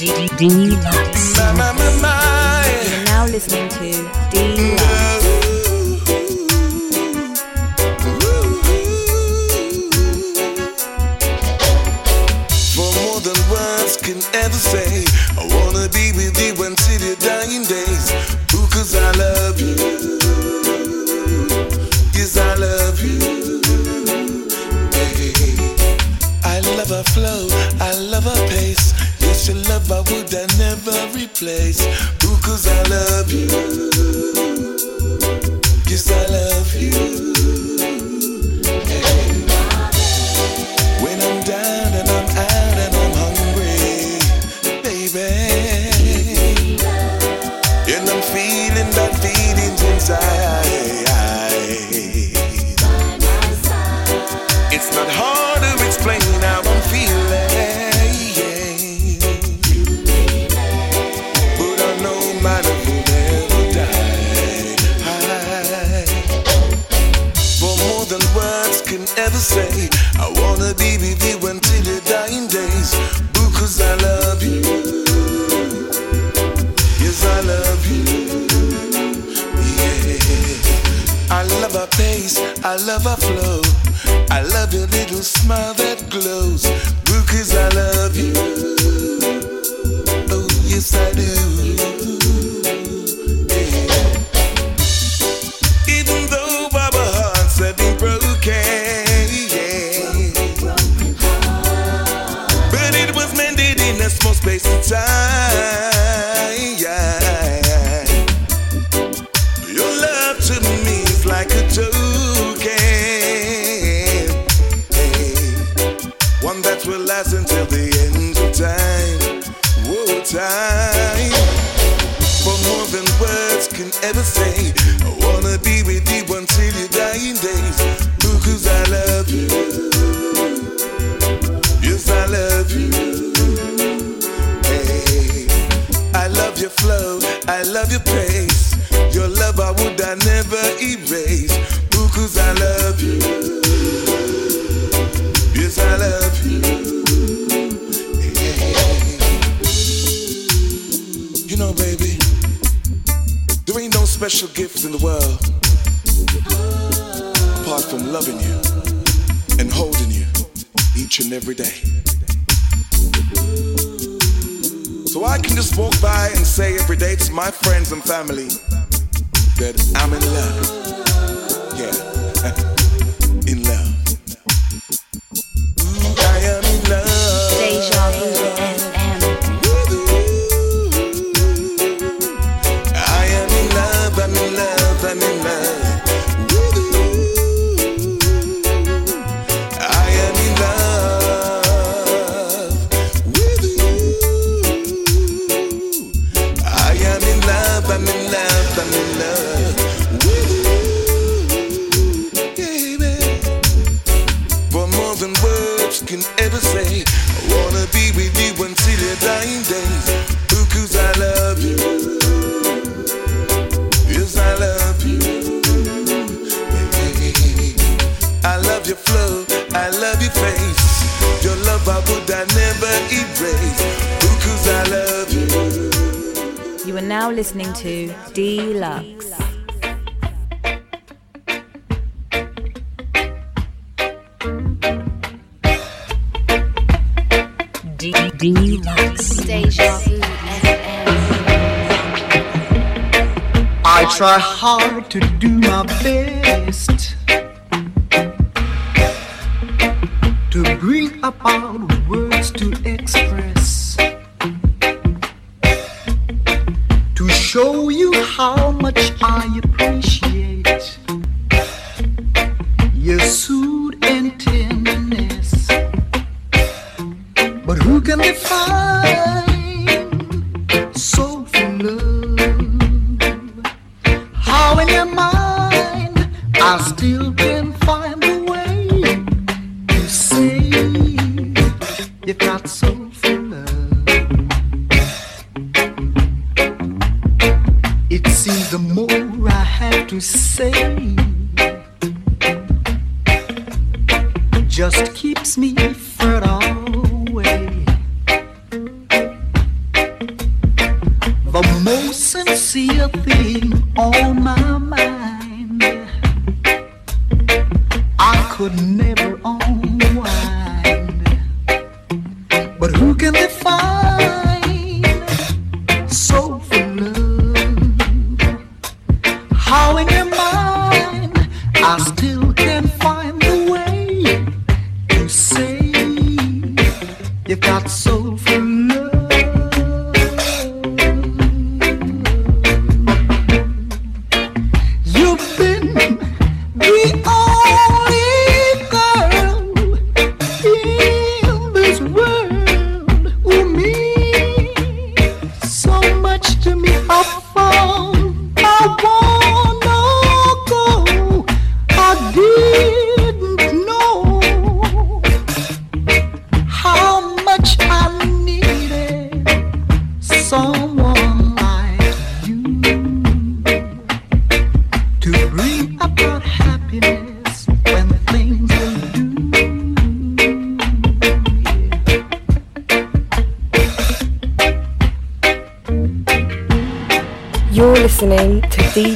D D D Dlux. You're now listening to You are now listening to Dlux. Dlux. I try hard to do my best.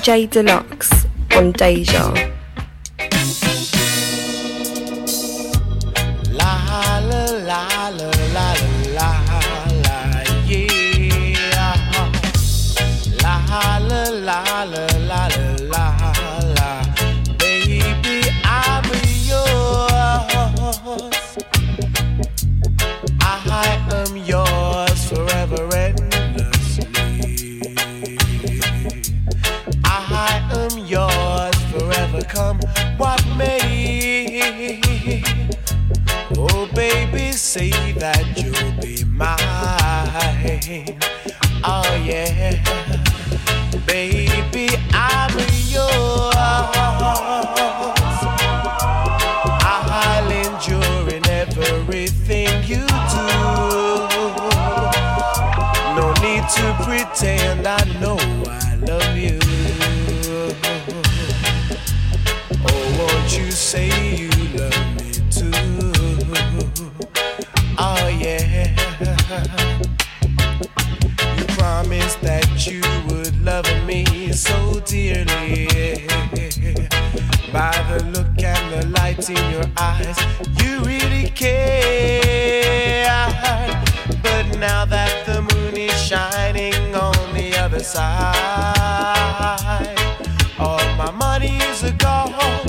DJ Dlux on Deja. You promised that you would love me so dearly. By the look and the light in your eyes, you really care. But now that the moon is shining on the other side, all my money is gone.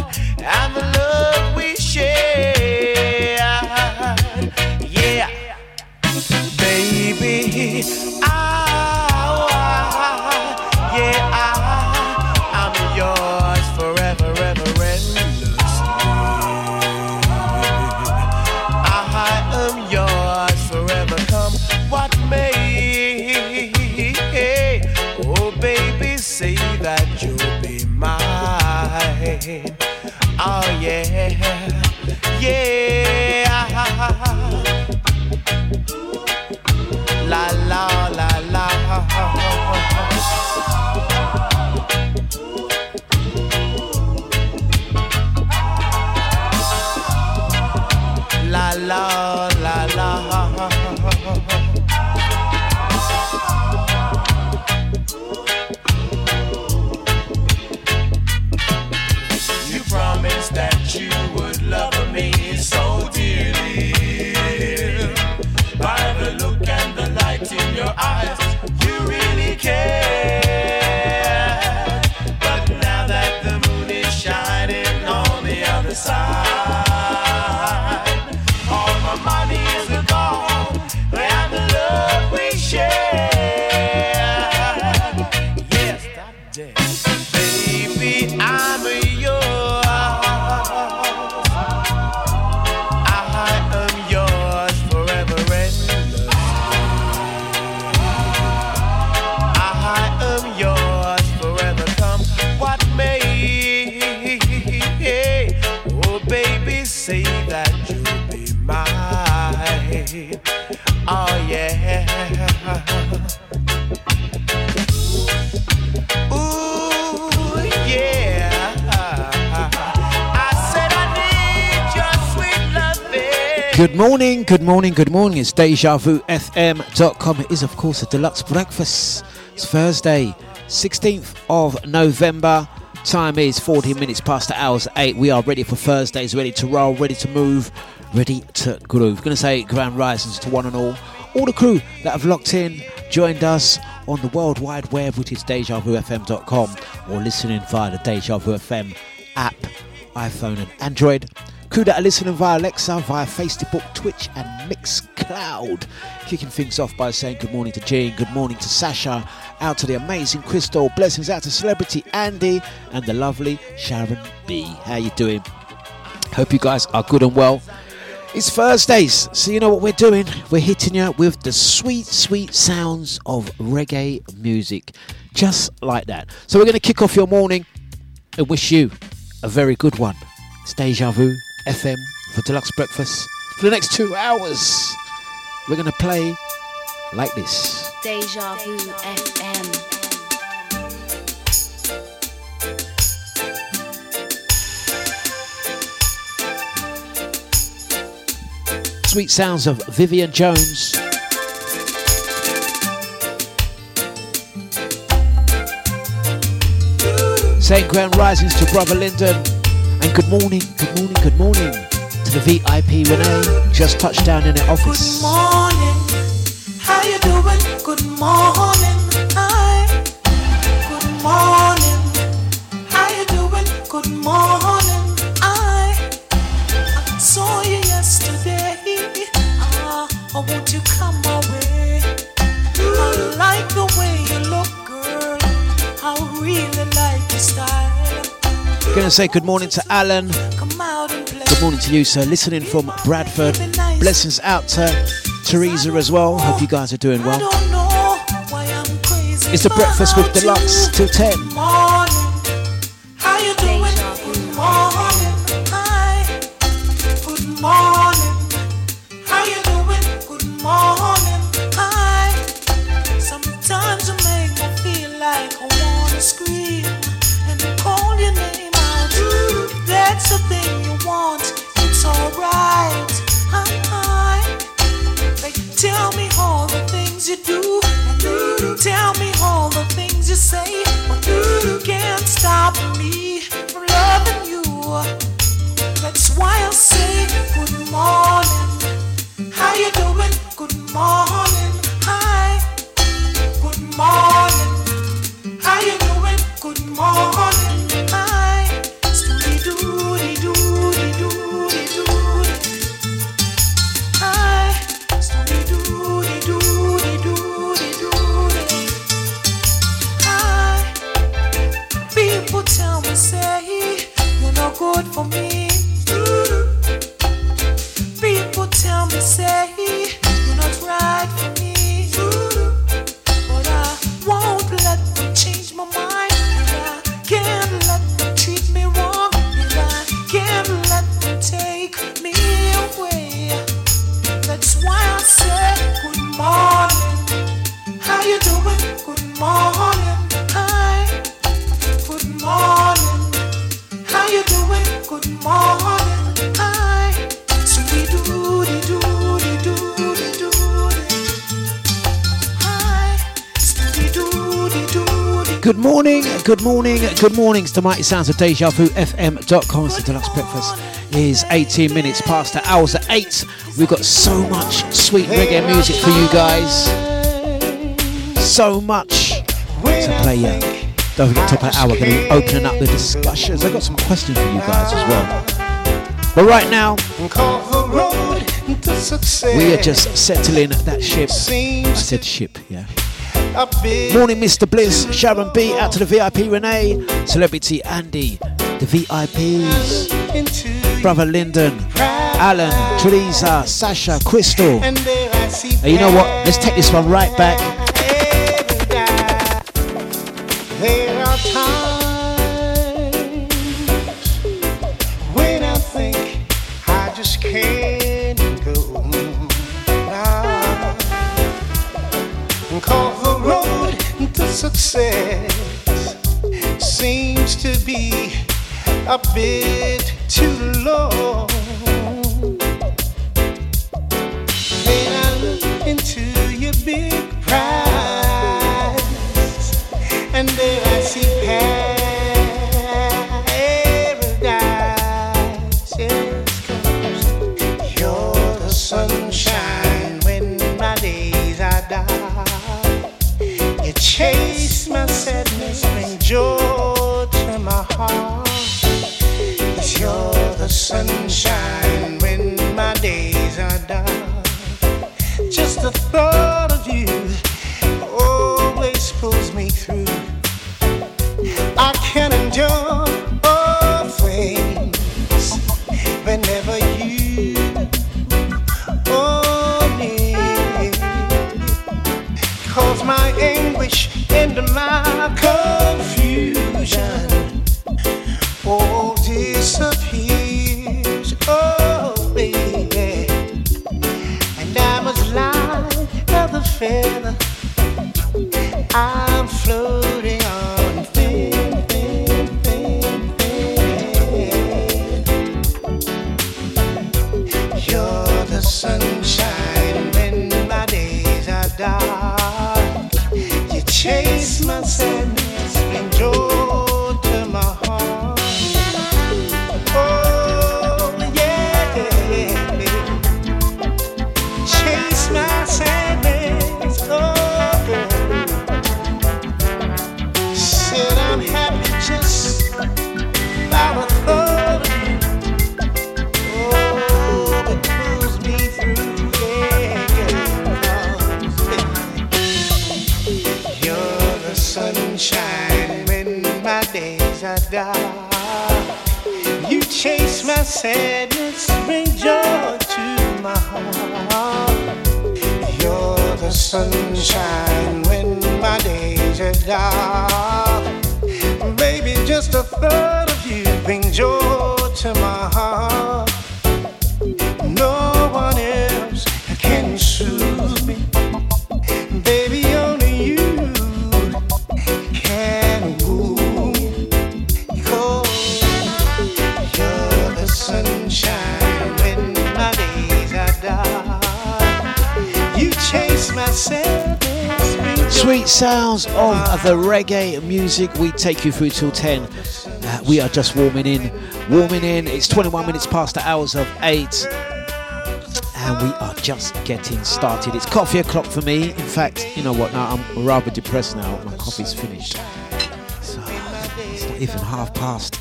morning, good morning, good morning. It's DejaVuFM.com. It is, of course, a Dlux breakfast. It's Thursday, 16th of November. Time is 14 minutes past the hours 8. We are ready for Thursdays, ready to roll, ready to move, ready to groove. Gonna say grand risings to one and all. All the crew that have locked in, joined us on the World Wide Web, which is DejaVuFM.com, or listening via the Deja Vu FM app, iPhone and Android. Crew that are listening via Alexa, via Facebook, Twitch, and Mixcloud. Kicking things off by saying good morning to Jean, good morning to Sasha, out to the amazing Crystal, blessings out to celebrity Andy, and the lovely Sharon B. How you doing? Hope you guys are good and well. It's Thursdays, so you know what we're doing? We're hitting you with the sweet, sweet sounds of reggae music, just like that. So we're going to kick off your morning and wish you a very good one. It's Deja Vu FM for Dlux Breakfast. For the next two hours, we're going to play like this. Deja Vu FM. Sweet sounds of Vivian Jones. St. grand risings to Brother Lyndon. And good morning, good morning, good morning to the VIP Renee. Just touched down in the office. Good morning, how you doing? Good morning, hi. Good morning, how you doing? Good morning, I. Saw you yesterday. Ah, I want you come Gonna say good morning to Alan. Good morning to you, sir. Listening from Bradford. Blessings out to Teresa as well. Hope you guys are doing well. It's the breakfast with Dlux till 10. Good morning. It's the mighty sounds of Deja Vu FM.com. It's the Dlux Breakfast is 18 minutes past the hours at 8. We've got so much sweet reggae music for you guys. So much to play you. Don't forget, top of the hour, we're going to be opening up the discussions. I've got some questions for you guys as well. But right now, we are just settling that ship. I said ship, yeah. Morning, Mr. Bliss, Sharon B, out to the VIP Renee, Celebrity Andy, the VIPs, Brother Lyndon, Alan, Teresa, Sasha, Crystal. And you know what? Let's take this one right back. The reggae music. We take you through till 10. Uh, we are just warming in. Warming in. It's 21 minutes past the hours of 8. And we are just getting started. It's coffee o'clock for me. In fact, you know what? Now I'm rather depressed now. My coffee's finished. So it's not even half past.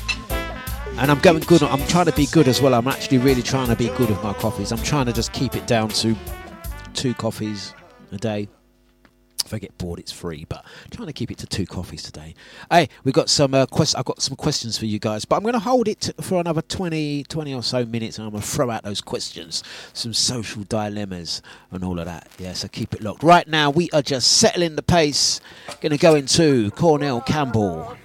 And I'm going good. I'm trying to be good as well. I'm actually really trying to be good with my coffees. I'm trying to just keep it down to two coffees a day. If I get bored, it's free, but I'm trying to keep it to two coffees today. Hey, we got some uh, quest- I've got some questions for you guys, but I'm going to hold it for another 20, 20 or so minutes, and I'm going to throw out those questions, some social dilemmas, and all of that. Yeah, so keep it locked. Right now, we are just settling the pace. Going to go into Cornell Campbell.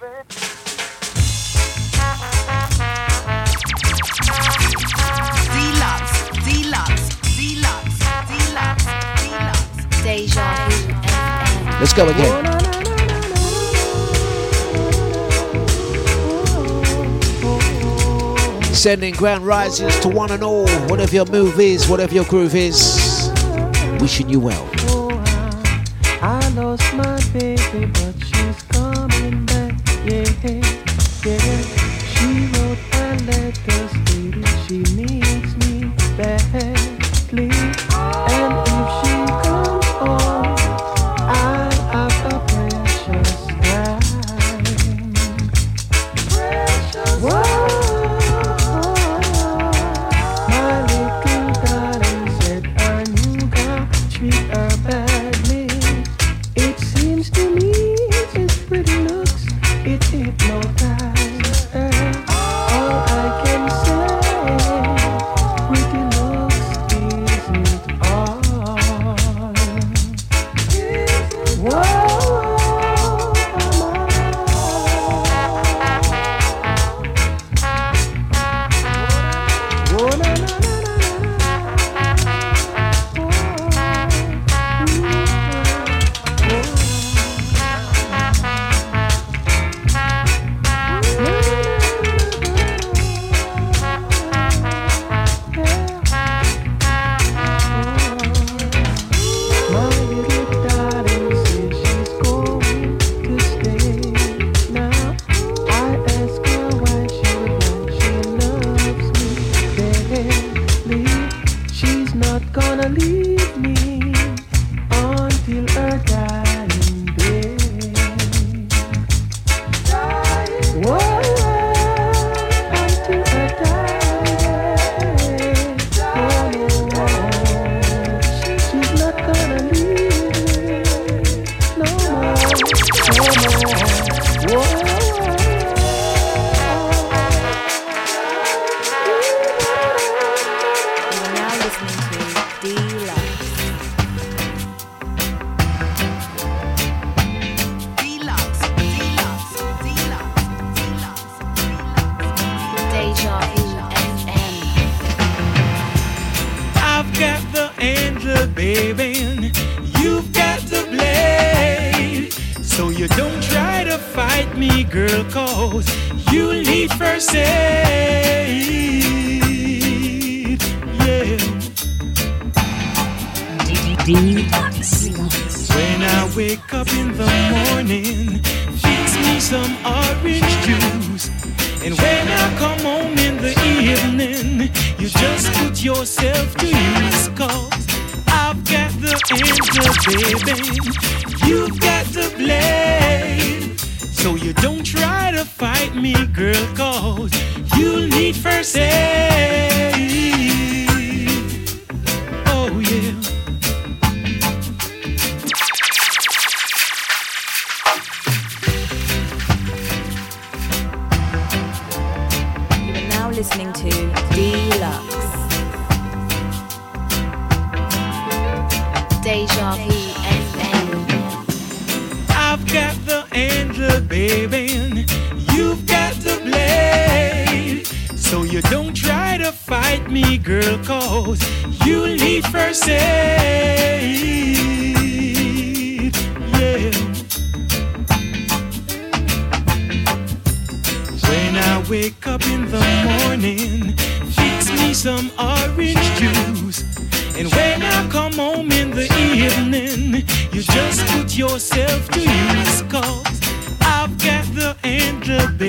Let's go again. Sending grand risings to one and all. Whatever your move is, whatever your groove is, wishing you well. I lost my baby,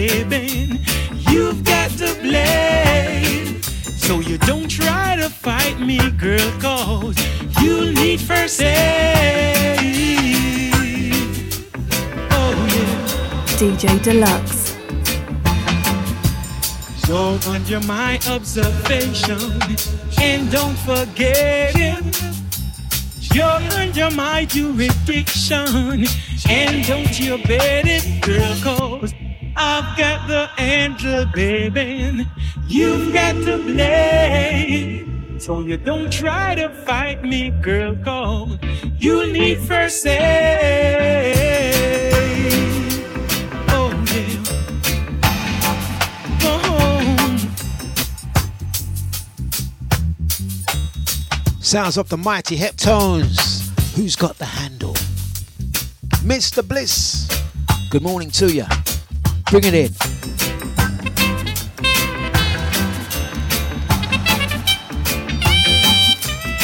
You've got the blade. So you don't try to fight me, girl, cause you need first aid. Oh, yeah. DJ Dlux. So under my observation, and don't forget it. You're under my jurisdiction, and don't you bet it, girl, cause I've got the angel, baby. You've got to blade. So you don't try to fight me, girl, cause you need first aid. Oh, yeah. Oh, Home. Sounds of the mighty Heptones. Who's got the handle? Mr. Bliss. Good morning to you. Bring it in.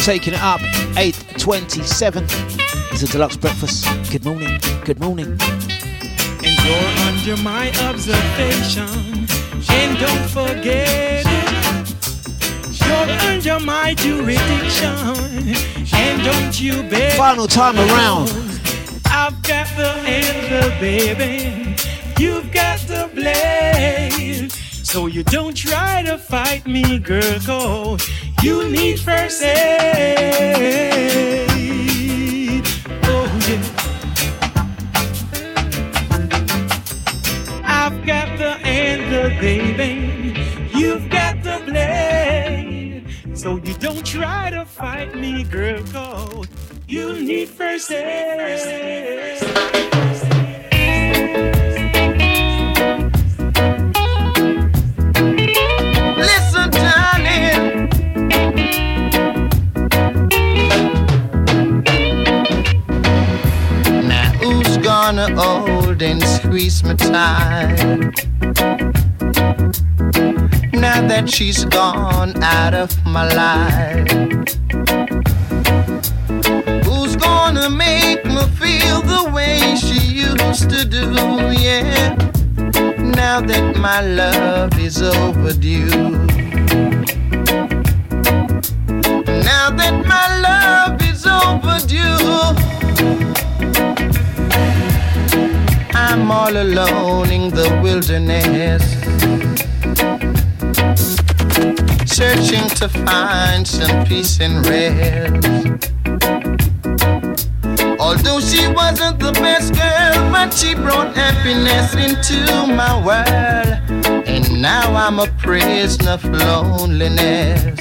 Taking it up, 8.27 is a Dlux breakfast. Good morning, good morning. and you're under my observation. And don't forget it, you're under my jurisdiction. And don't you bet. Final time around. I've got the answer, baby. You've got the blade. So you don't try to fight me, girl, cause you need first aid. Oh, yeah. I've got the answer, baby. You've got the blade. So you don't try to fight me, girl, cause you need first aid. Listen, gonna hold and squeeze me tight? Now that she's gone out of my life. Who's gonna make me feel the way she used to do? Yeah. Now that my love is overdue. Now that my love is overdue. I'm all alone in the wilderness. Searching to find some peace and rest. Although she wasn't the best girl, but she brought happiness into my world. And now I'm a prisoner of loneliness.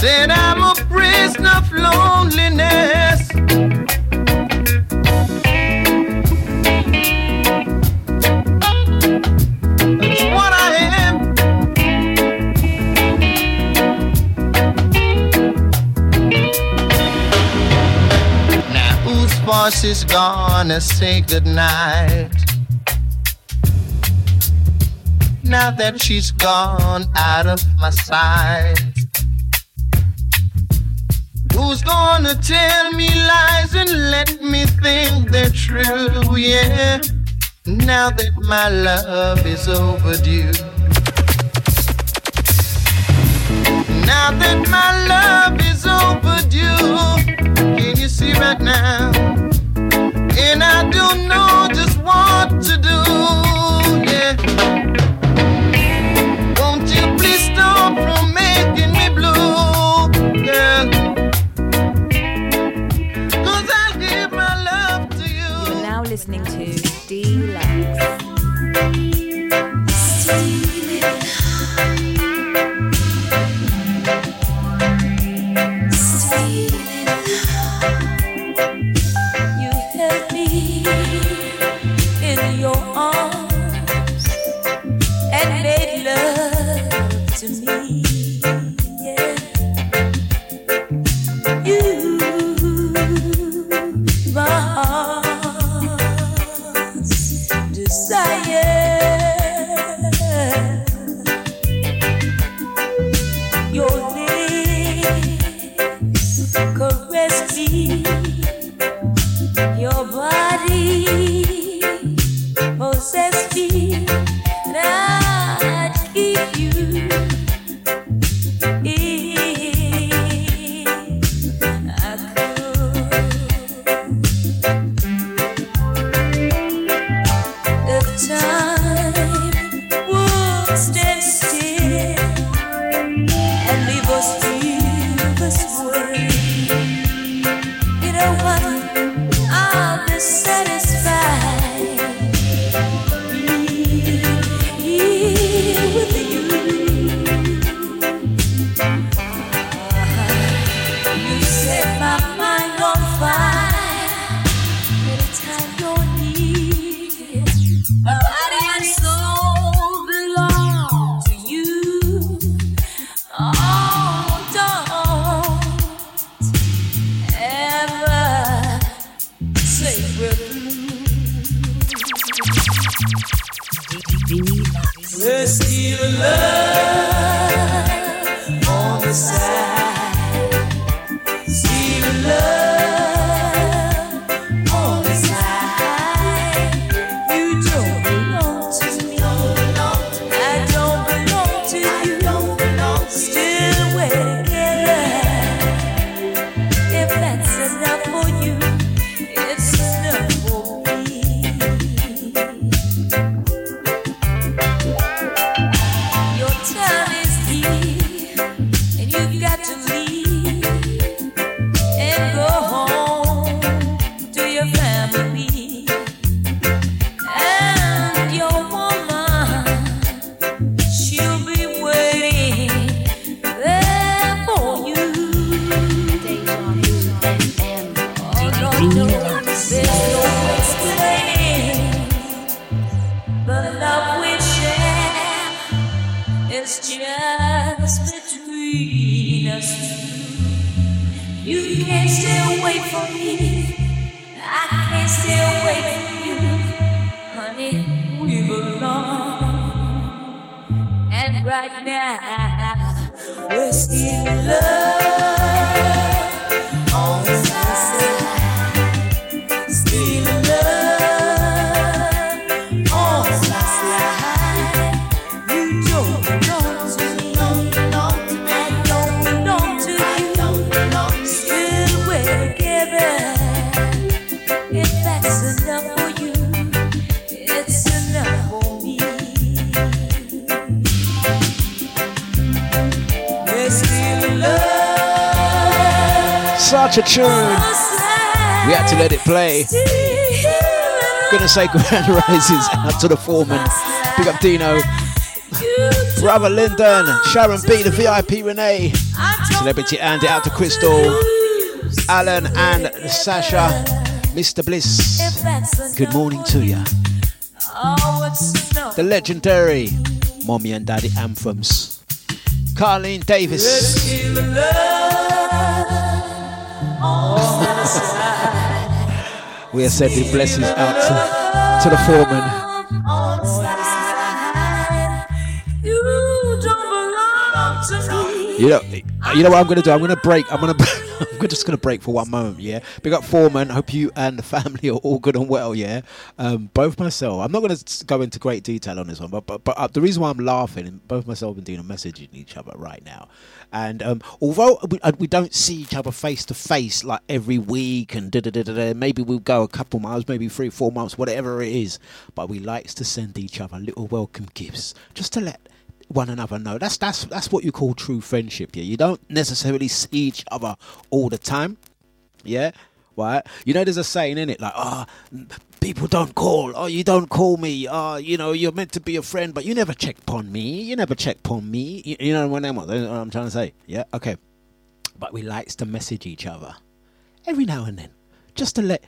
Said I'm a prisoner of loneliness. boss is gonna say goodnight. Now that she's gone out of my sight, who's gonna tell me lies and let me think they're true? Yeah, now that my love is overdue. Now that my love is overdue thing you see right now. And I don't know just what to do. such a tune. We had to let it play. Gonna say grand rises out to the foreman. Big up Dino. Brother Lyndon, Sharon B, the VIP Renee, Celebrity Andy out to Crystal, Alan and Sasha, Mr. Bliss. Good morning to you. The legendary Mommy and Daddy anthems. Carlene Davis. We are sending blessings out to, to the foreman. You know, you know what I'm going to do? I'm going to break. I'm going to. I'm just going to break for one moment. Yeah. Big up foreman. Hope you and the family are all good and well. Yeah. Um, both myself. I'm not going to go into great detail on this one, but but, but uh, the reason why I'm laughing, and both myself and Dean are messaging each other right now. And um, although we, uh, we don't see each other face to face like every week, and da da da da, maybe we'll go a couple miles, maybe three, four months, whatever it is. But we likes to send each other little welcome gifts just to let one another know. That's that's that's what you call true friendship. Yeah, you don't necessarily see each other all the time. Yeah, right. You know, there's a saying in it like, ah, people don't call. Oh, you don't call me. Oh, you know, you're meant to be a friend, but you never check upon me. You never check upon me. You, you know what I'm, what I'm trying to say? Yeah, okay. But we likes to message each other every now and then, just to let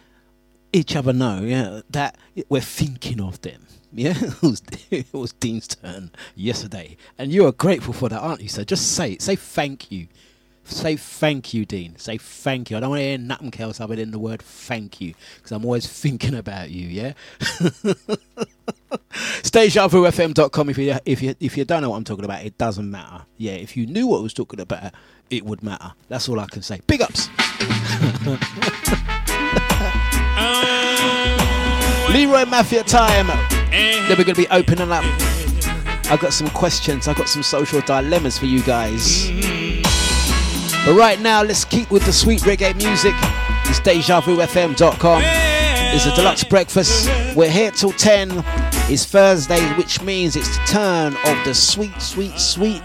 each other know, yeah, that we're thinking of them. Yeah, it was, it was Dean's turn yesterday, and you are grateful for that, aren't you? So just say it. Say thank you. Say thank you, Dean. Say thank you. I don't want to hear nothing else other than the word thank you, because I'm always thinking about you. Yeah. DejaVuFM.com. If you if you if you don't know what I'm talking about, it doesn't matter. Yeah, if you knew what I was talking about, it would matter. That's all I can say. Big ups. Leroy Mafia time. Then we're going to be opening up. I've got some questions. I've got some social dilemmas for you guys. But right now, let's keep with the sweet reggae music. It's DejaVuFM.com. It's a Dlux breakfast. We're here till 10. It's Thursday, which means it's the turn of the sweet, sweet, sweet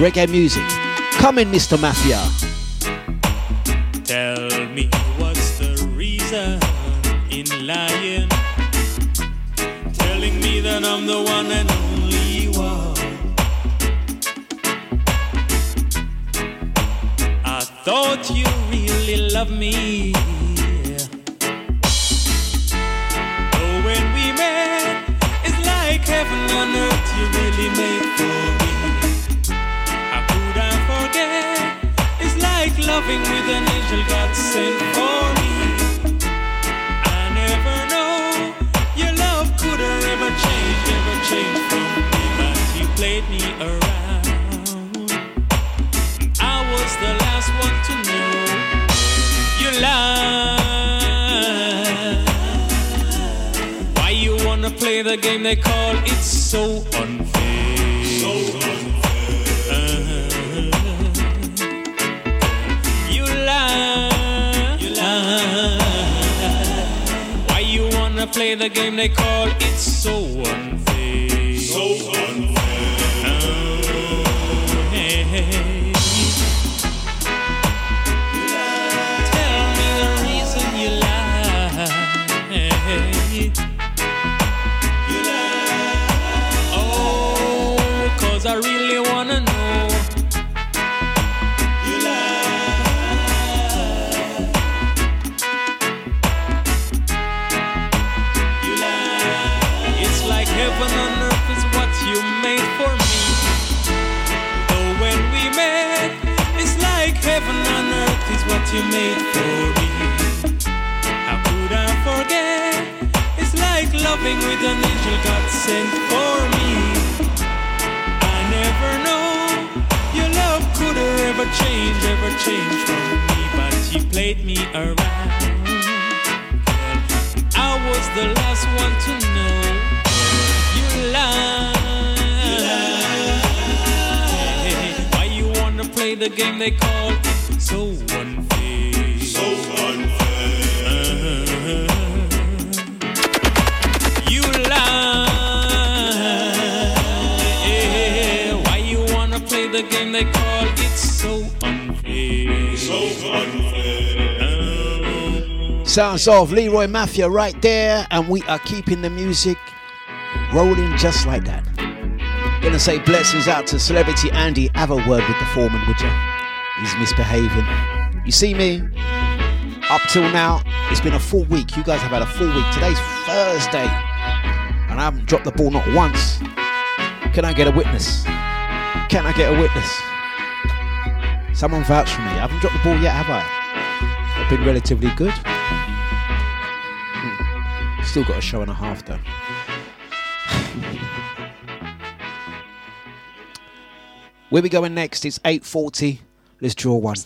reggae music. Come in, Mr. Mafia. Tell me what's the reason in lying? That I'm the one and only one. I thought you really loved me. Oh, when we met, it's like heaven on earth you really made for me. How could I forget? It's like loving with an angel God sent for me. From but you played me around. I was the last one to know you lied. Why you wanna play the game they call it's so unfair? So You lie. You lie. Why you wanna play the game they call it's so unfair? You made for me. How could I forget? It's like loving with an angel God sent for me. I never know your love could ever change, ever change from me, but you played me around. I was the last one to know you lied. Why you wanna play the game they call so unfair? Sounds of Leroy Mafia right there, and we are keeping the music rolling just like that. Gonna say blessings out to celebrity Andy. Have a word with the foreman, would you? He's misbehaving. You see me? Up till now, it's been a full week. You guys have had a full week. Today's Thursday, and I haven't dropped the ball not once. Can I get a witness? Can I get a witness? Someone vouch for me. I haven't dropped the ball yet, have I? I've been relatively good. Hmm. Still got a show and a half though. Where we going next? It's 8:40. Let's draw one.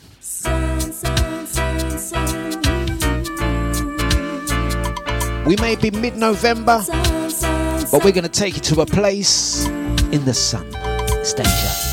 We may be mid November, but we're going to take you to a place in the sun. Stay tuned.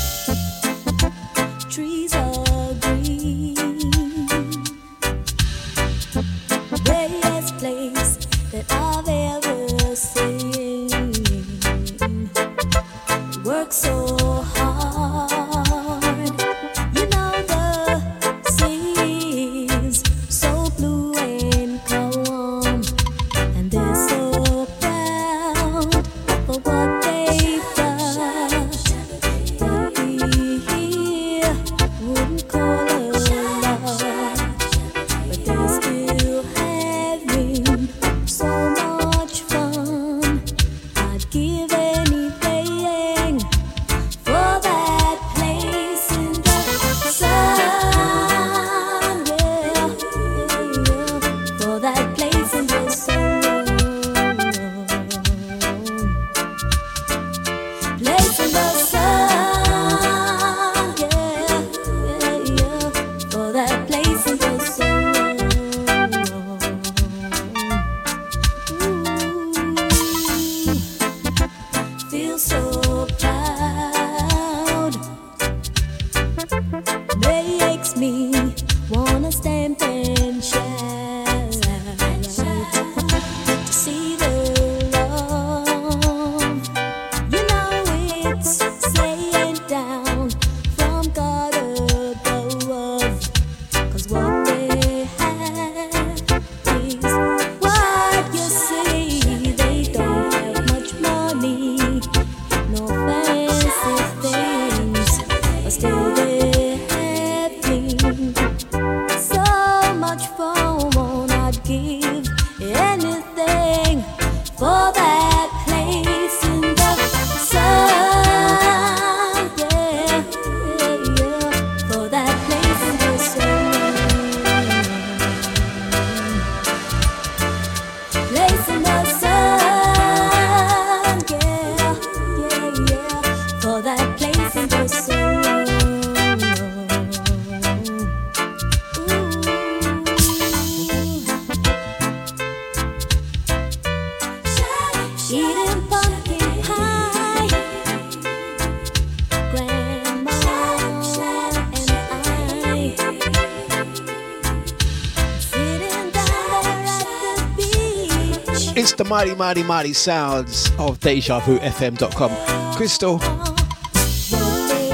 mighty, mighty, mighty sounds of DejaVuFM.com. Crystal,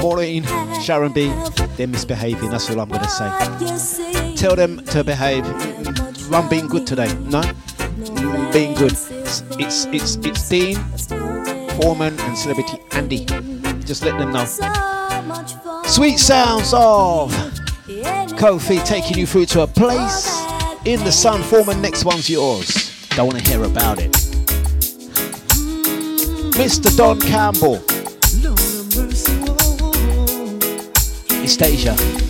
Maureen, Sharon B, they're misbehaving, that's all I'm going to say. Tell them to behave. I'm being good today, no? Being good. It's, it's, it's Dean, Foreman, and Celebrity Andy. Just let them know. Sweet sounds of Kofi taking you through to a place in the sun. Foreman, next one's yours. Don't want to hear about it. Mr. Don Campbell. Estasia.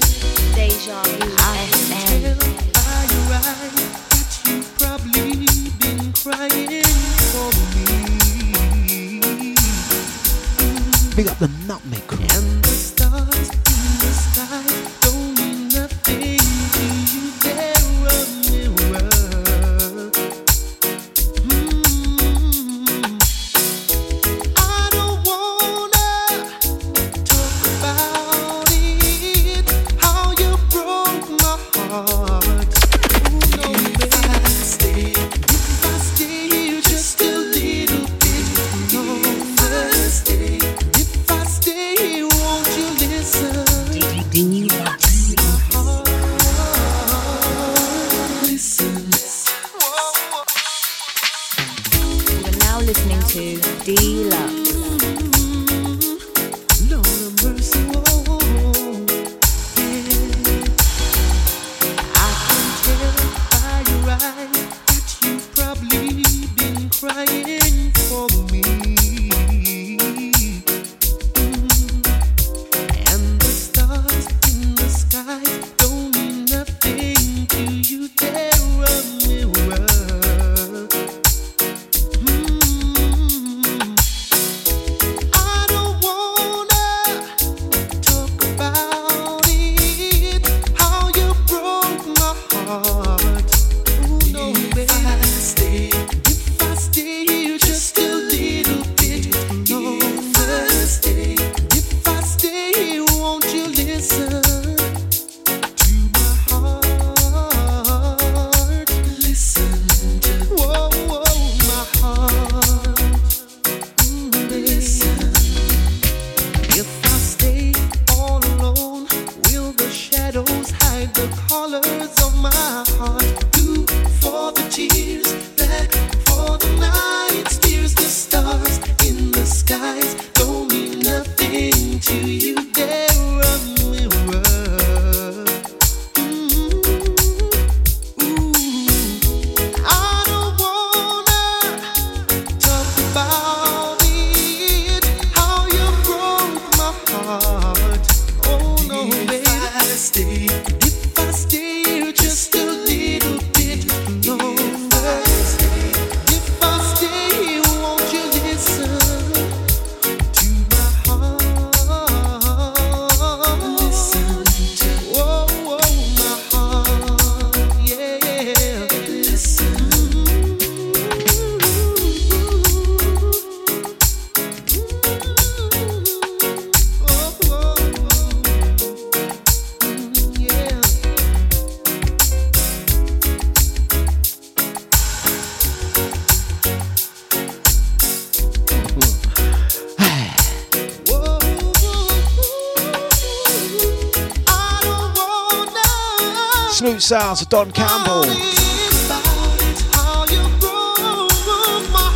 Of Don Campbell.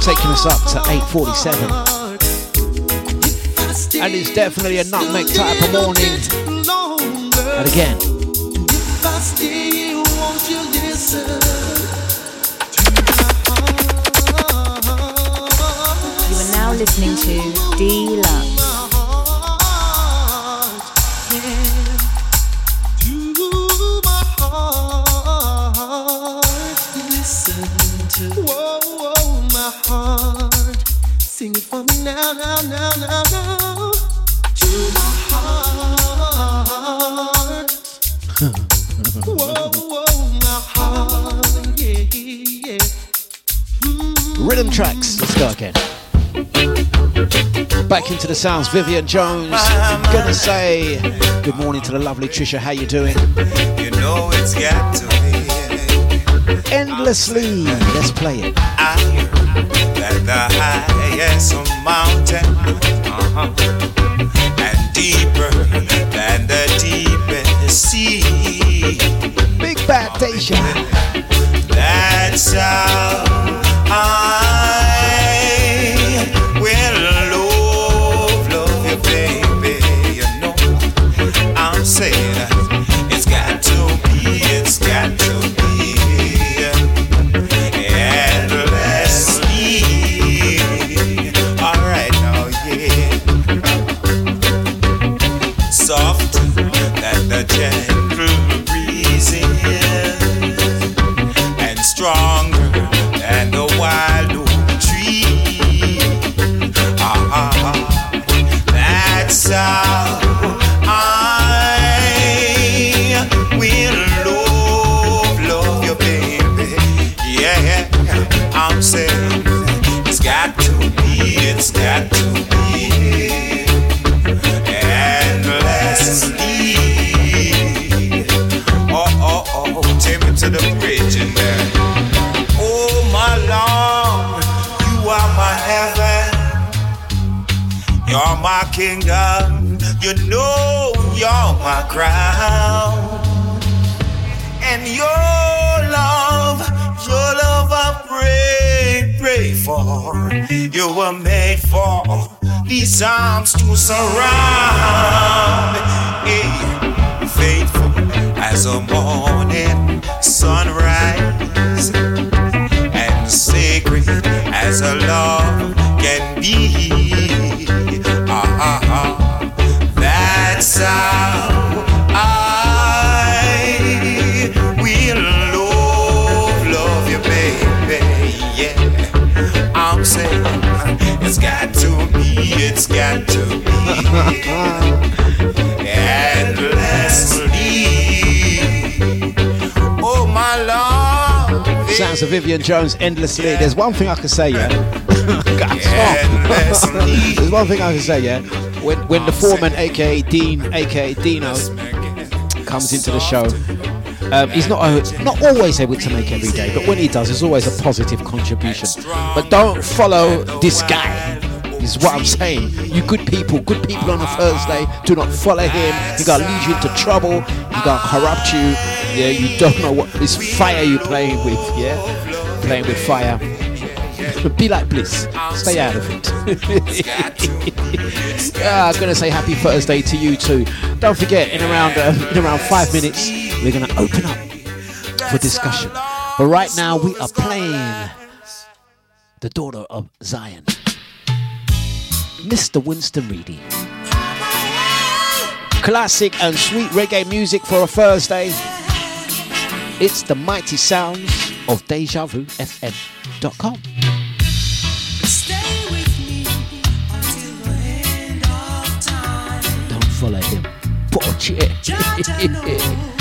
Taking us up to 8.47. And it's definitely a nutmeg type of morning. And again, Back into the sounds, Vivian Jones. Gonna say good morning to the lovely Trisha. How you doing? You know it's got to be Endlessly. Let's play it. the highest mountain, uh-huh. and deeper than the deepest sea. Big bad Deja. That's how I Oh, my you are my heaven. You're my kingdom. You know you're my crown. And your love, your love I pray, pray for. You were made for these arms to surround. Hey, faithful as a morning sunrise, and sacred as a love can be. Ah, ah, ah. that's how I will love, love you, baby. Yeah, I'm saying it's got to be, it's got to be endlessly. Sounds of Vivian Jones endlessly. There's one thing I can say, yeah. There's one thing I can say, yeah. When when the foreman, aka Dean, aka Dino, comes into the show, um, he's not a, not always able to make every day, but when he does, there's always a positive contribution. But don't follow this guy. Is what I'm saying. You good people, good people on a Thursday, do not follow him. He gonna lead you into trouble. He gonna corrupt you. Yeah, you don't know what this fire you're playing with. Yeah, playing with fire. But be like Bliss. Stay out of it. yeah, I'm gonna say happy Thursday to you too. Don't forget, in around uh, in around five minutes, we're gonna open up for discussion. But right now, we are playing the daughter of Zion, Mr. Winston Reedy. Classic and sweet reggae music for a Thursday. It's the mighty sounds of Deja Vu FM.com. Don't follow him. Poche. Rise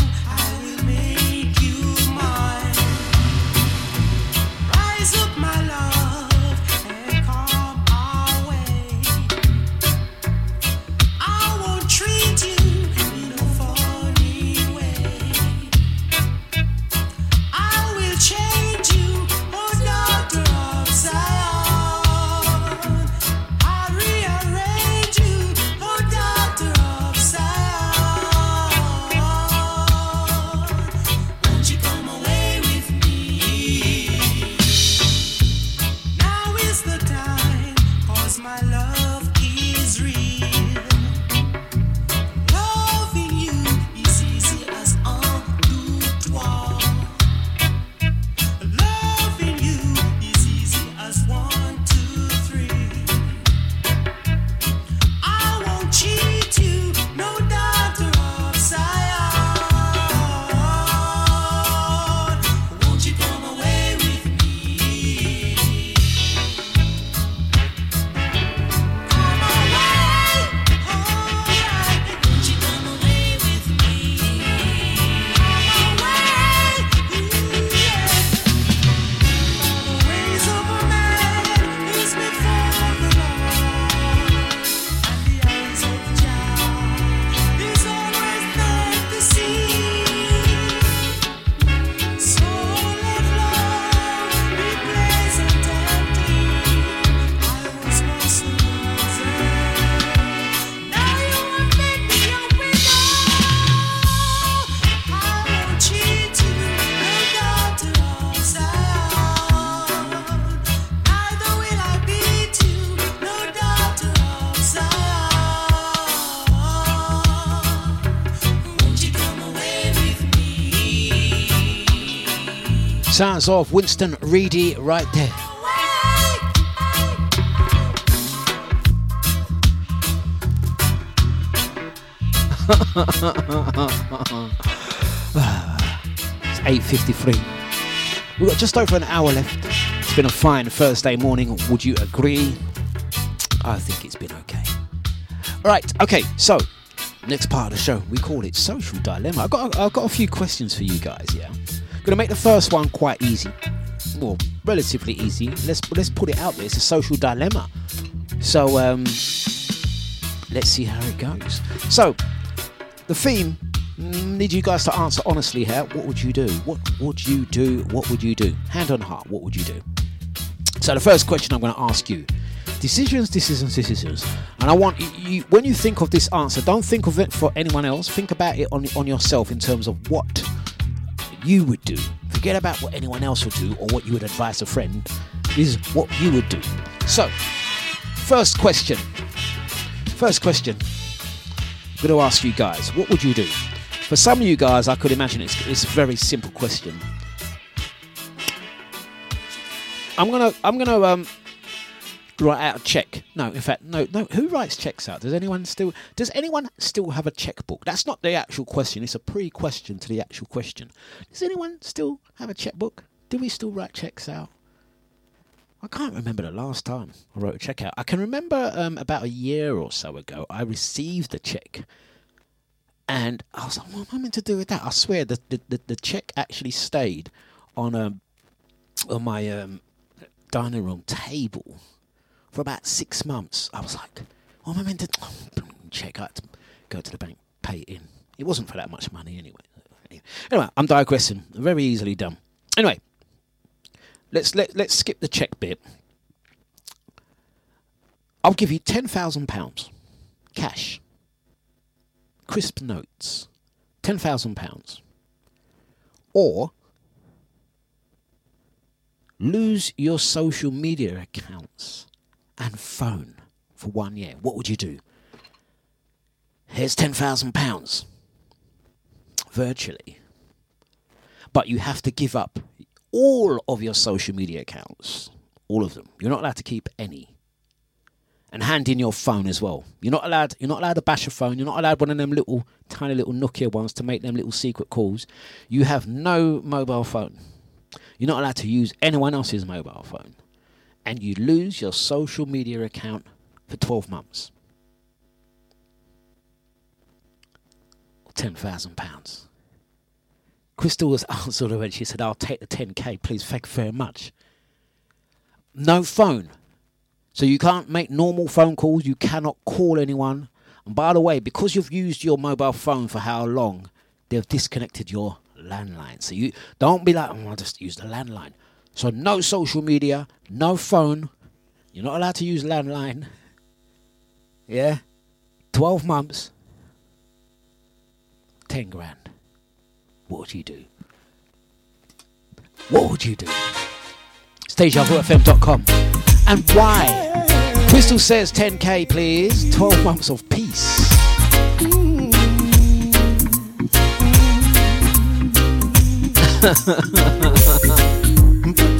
Sounds of Winston Reedy right there. it's 8.53. We've got just over an hour left. It's been a fine Thursday morning. Would you agree? I think it's been okay. Right, okay, so next part of the show, we call it Social Dilemma. I've got, I've got a few questions for you guys, yeah? Gonna make the first one quite easy. Well, relatively easy. Let's let's put it out there. It's a social dilemma. So um let's see how it goes. So the theme mm, need you guys to answer honestly here. What would you do? What would you do? What would you do? Hand on heart, what would you do? So the first question I'm going to ask you: decisions, decisions, decisions. And I want you, when you think of this answer, don't think of it for anyone else. Think about it on on yourself in terms of what you would do. Forget about what anyone else would do or what you would advise a friend. Is what you would do. So, first question. First question. I'm going to ask you guys, what would you do? For some of you guys, I could imagine it's, it's a very simple question. I'm gonna I'm gonna um write out a check. No, in fact, no, no. Who writes checks out? Does anyone still does anyone still have a checkbook? That's not the actual question. It's a pre-question to the actual question. Does anyone still have a checkbook? Do we still write checks out? I can't remember the last time I wrote a check out. I can remember um, about a year or so ago, I received a check. And I was like, what am I meant to do with that? I swear the, the, the, check actually stayed on um, on my um, dining room table for about six months. I was like, oh, what am I meant to check out? Go to the bank, pay it in. It wasn't for that much money anyway. Anyway, I'm digressing. Very easily done. Anyway, let's let let's skip the check bit. I'll give you ten thousand pounds, cash, crisp notes, ten thousand pounds, or lose your social media accounts and phone for one year. What would you do? Here's ten thousand pounds, virtually, but you have to give up all of your social media accounts, all of them. You're not allowed to keep any. And hand in your phone as well. You're not allowed. You're not allowed to bash a phone. You're not allowed one of them little, tiny little Nokia ones to make them little secret calls. You have no mobile phone. You're not allowed to use anyone else's mobile phone, and you lose your social media account for 12 months. Ten thousand pounds. Crystal was answered already. She said, I'll take the 10k, please. Thank you very much. No phone. So you can't make normal phone calls. You cannot call anyone. And by the way, because you've used your mobile phone for how long, they've disconnected your landline. So you don't be like, oh, I'll just use the landline. So no social media, no phone. You're not allowed to use landline. Yeah? 12 months. 10 grand. What would you do? What would you do? DejaVuFM.com. And why? Crystal says 10k, please. 12 months of peace.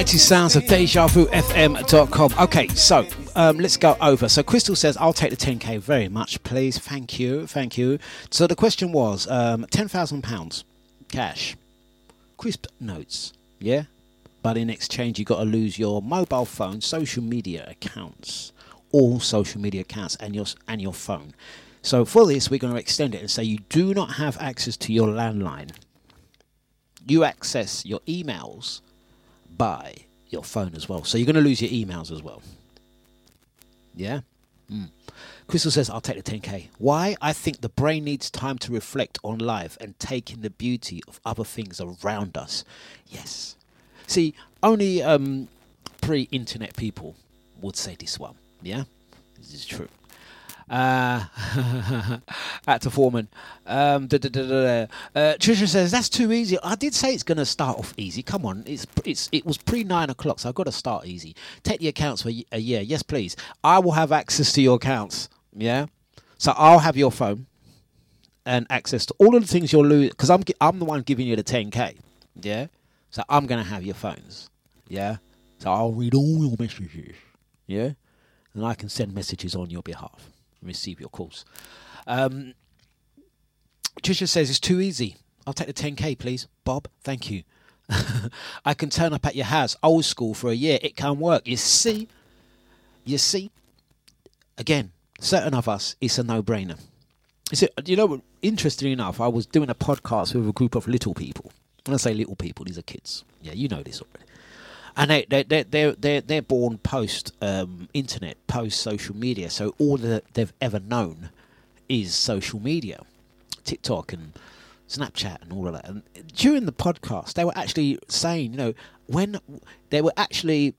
Mighty sounds of deja vu DejaVuFM.com. Okay, so um, let's go over. So Crystal says, "I'll take the 10k very much, please. Thank you, thank you." So the question was, um, ten thousand pounds cash, crisp notes, yeah. But in exchange, you've got to lose your mobile phone, social media accounts, all social media accounts, and your and your phone. So for this, we're going to extend it and say you do not have access to your landline. You access your emails by your phone as well. So you're going to lose your emails as well. Yeah? Mm. Crystal says, I'll take the 10k. Why? I think the brain needs time to reflect on life and take in the beauty of other things around us. Yes. See, only um, pre internet people would say this one. Yeah? This is true. Uh, at foreman. Um, da, da, da. Uh, Trisha says that's too easy. I did say it's going to start off easy. Come on, it's it's it was pre nine o'clock, so I've got to start easy. Take the accounts for a year. Yes, please. I will have access to your accounts. Yeah, so I'll have your phone and access to all of the things you'll lose because I'm I'm the one giving you the ten k. Yeah, so I'm going to have your phones. Yeah, so I'll read all your messages. Yeah, and I can send messages on your behalf and receive your calls. Um, Trisha says it's too easy. I'll take the 10k, please. Bob, thank you. I can turn up at your house, old school, for a year. It can work. You see, you see. Again, certain of us, it's a no-brainer. Is it? You know, interestingly enough, I was doing a podcast with a group of little people. When I say little people, these are kids. Yeah, you know this already and they they they they're they're, they're born post um, internet, post social media. So all that they've ever known is social media, TikTok and Snapchat and all of that. And during the podcast, they were actually saying, you know, when they were actually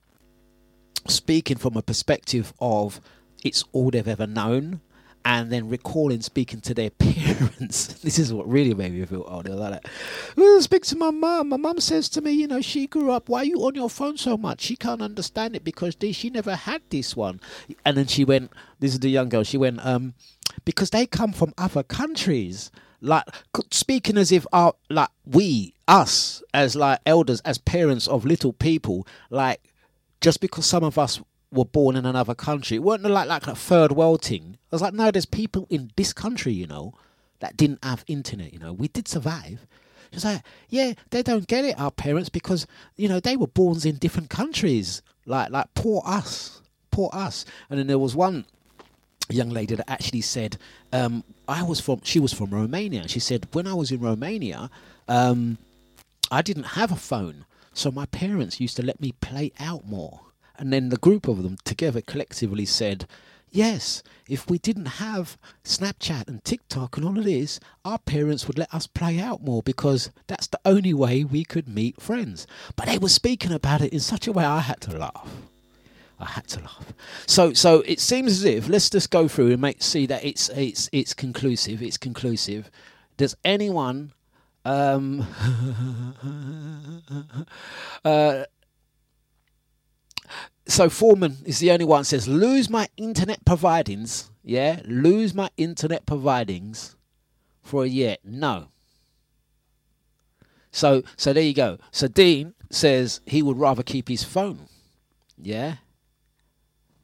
speaking from a perspective of it's all they've ever known. And then recalling speaking to their parents. this is what really made me feel old. Like, "Oh, speak to my mum. My mum says to me, you know, she grew up. Why are you on your phone so much? She can't understand it because they, she never had this one. And then she went. This is the young girl. She went, um, because they come from other countries. Like speaking as if our like we us as like elders as parents of little people like just because some of us were born in another country, it weren't like like a third world thing. I was like, no, there's people in this country, you know, that didn't have internet. You know, we did survive. She's like, yeah, they don't get it, our parents, because you know they were born in different countries. Like like poor us, poor us. And then there was one young lady that actually said, um, "I was from." She was from Romania. She said, "When I was in Romania, um, I didn't have a phone, so my parents used to let me play out more." And then the group of them together collectively said, "Yes, if we didn't have Snapchat and TikTok and all of this, our parents would let us play out more because that's the only way we could meet friends." But they were speaking about it in such a way I had to laugh. I had to laugh. So so it seems as if let's just go through and make see that it's it's it's conclusive. It's conclusive. Does anyone um uh so Foreman is the only one says lose my internet providings, yeah? Lose my internet providings for a year. No. So so there you go. So Dean says he would rather keep his phone. Yeah?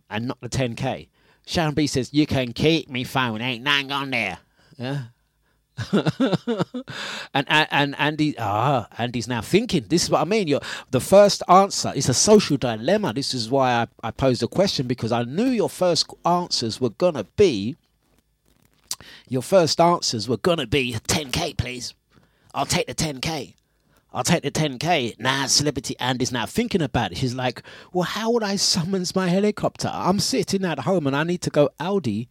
and not the 10k. Sharon B says, You can keep me phone, ain't nothing on there. Yeah. and, and and Andy ah Andy's now thinking this is what I mean you're, the first answer is a social dilemma this is why I, I posed a question because I knew your first answers were gonna be your first answers were gonna be 10k please I'll take the 10k I'll take the 10k. Now, celebrity Andy's now thinking about it. He's like, well, how would I summons my helicopter? I'm sitting at home and I need to go Aldi.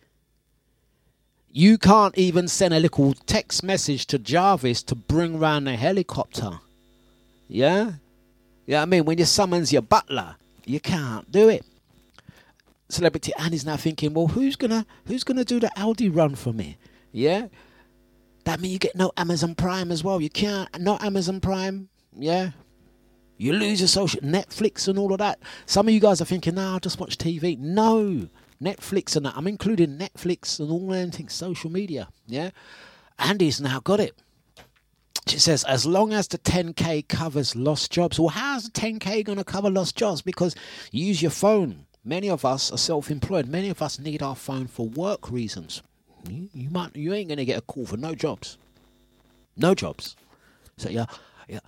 You can't even send a little text message to Jarvis to bring round a helicopter. Yeah? Yeah, I mean, when you summons your butler, you can't do it. Celebrity Andy's now thinking, well, who's gonna who's gonna do the Aldi run for me? Yeah? That means you get no Amazon Prime as well. You can't no Amazon Prime. Yeah. You lose your social Netflix and all of that. Some of you guys are thinking, nah, I'll just watch TV. No. Netflix and that. I'm including Netflix and all anything social media. Yeah. Andy's now got it. She says, as long as the 10K covers lost jobs. Well, how's the 10K going to cover lost jobs? Because you use your phone. Many of us are self employed. Many of us need our phone for work reasons. You, you might you ain't gonna get a call for no jobs. No jobs. So yeah, yeah.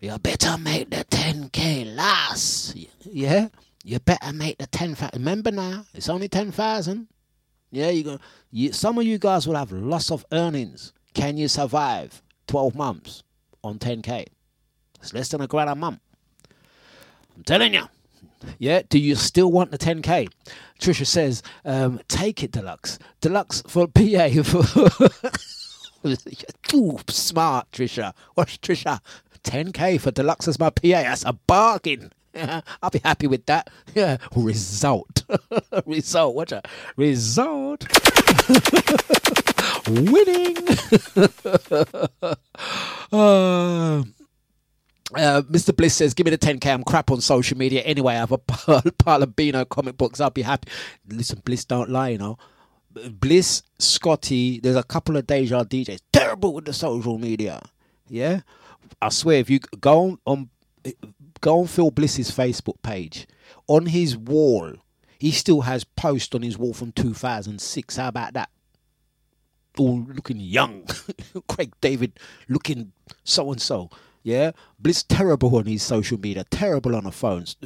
You better make the 10k last. Yeah, you better make the 10,000. Remember now, it's only 10,000. Yeah, you go. You, some of you guys will have loss of earnings. Can you survive 12 months on 10k? It's less than a grand a month. I'm telling you. Yeah, do you still want the 10k? Trisha says, um, take it, Dlux. Dlux for PA. For Ooh, smart, Trisha. Watch, Trisha. 10k for Dlux as my PA. That's a bargain. I'll be happy with that. Yeah, result. result. Watch out. Result. Winning. uh, uh, Mr. Bliss says, "Give me the 10k. I'm crap on social media anyway. I have a pile of Beano comic books. I'll be happy." Listen, Bliss don't lie, you know. Bliss, Scotty, there's a couple of Deja DJs terrible with the social media. Yeah, I swear if you go on, on go on Phil Bliss's Facebook page, on his wall, he still has posts on his wall from 2006. How about that? All looking young, Craig David looking so and so. Yeah, Bliss terrible on his social media, terrible on the phones.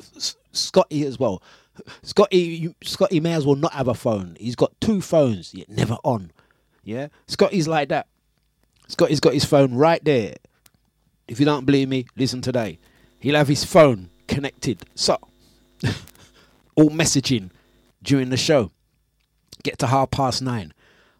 Scotty as well. Scotty, Scotty may as well not have a phone. He's got two phones, yet never on. Yeah, Scotty's like that. Scotty's got his phone right there. If you don't believe me, listen today. He'll have his phone connected, so all messaging during the show. Get to half past nine.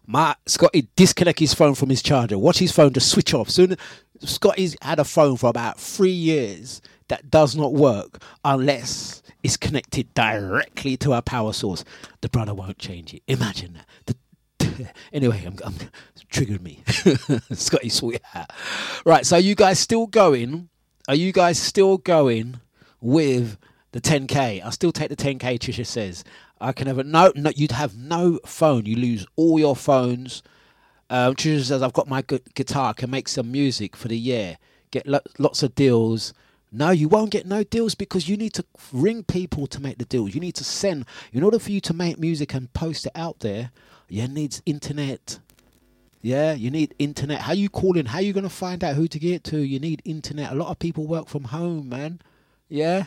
My Scotty disconnect his phone from his charger. Watch his phone just switch off. Soon Scotty's had a phone for about three years that does not work unless it's connected directly to our power source. The brother won't change it. Imagine that. The, anyway, I'm, I'm triggered me. Scotty sort it out. Right, so you guys still going? Are you guys still going with the 10k? I'll still take the 10k. Trisha says I can have a no. No, you'd have no phone. You lose all your phones. Um, Trisha says I've got my gu- guitar. I can make some music for the year. Get lo- lots of deals. No, you won't get no deals because you need to ring people to make the deals. You need to send. In order for you to make music and post it out there, you need internet. Yeah, you need internet. How you calling? How you gonna find out who to get to? You need internet. A lot of people work from home, man. Yeah,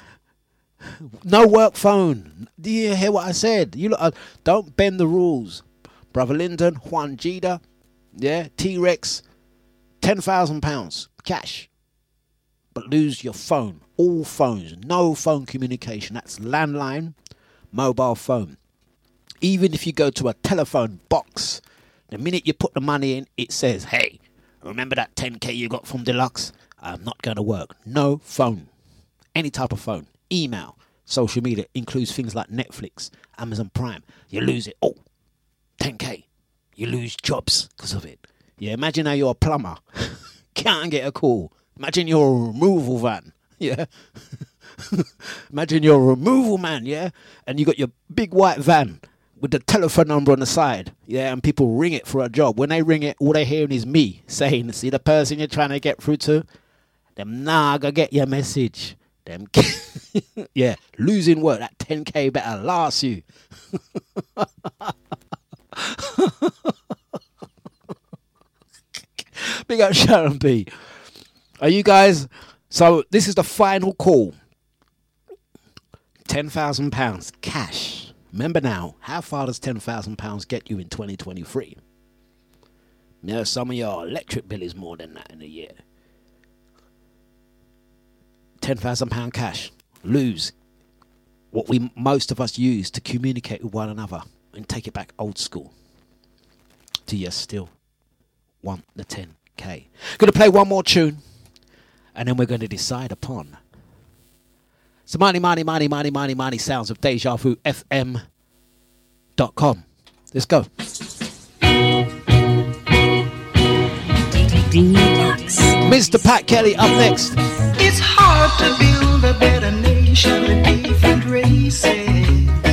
No work phone. Do you hear what I said? You lot, uh, don't bend the rules. Brother Lyndon, Juan Gida, yeah, T Rex, ten thousand pounds cash. But lose your phone. All phones. No phone communication. That's landline, mobile phone. Even if you go to a telephone box, the minute you put the money in, it says, hey, remember that 10k you got from Dlux? I'm not going to work. No phone. Any type of phone. Email. Social media includes things like Netflix, Amazon Prime. You lose it. Oh, 10k. You lose jobs because of it. Yeah, imagine how you're a plumber. Can't get a call. Imagine you're a removal van. Yeah. imagine you're a removal man, yeah? And you got your big white van with the telephone number on the side, yeah, and people ring it for a job. When they ring it, all they're hearing is me saying, "See the person you're trying to get through to, them nah go get your message." Them, yeah, losing work. That 10k better last you. Big up Sharon B. Are you guys? So this is the final call. Ten thousand pounds cash. Remember now, how far does ten thousand pounds get you in 2023? Now, some of your electric bill is more than that in a year. Ten thousand pound cash. Lose what we most of us use to communicate with one another and take it back old school. Do you still want the 10k? Gonna play one more tune, and then we're going to decide upon so money, money, money, money, money, money sounds of Deja Vu FM dot com. Let's go. Mr. Pat Kelly up next. It's hard to build a better nation different races.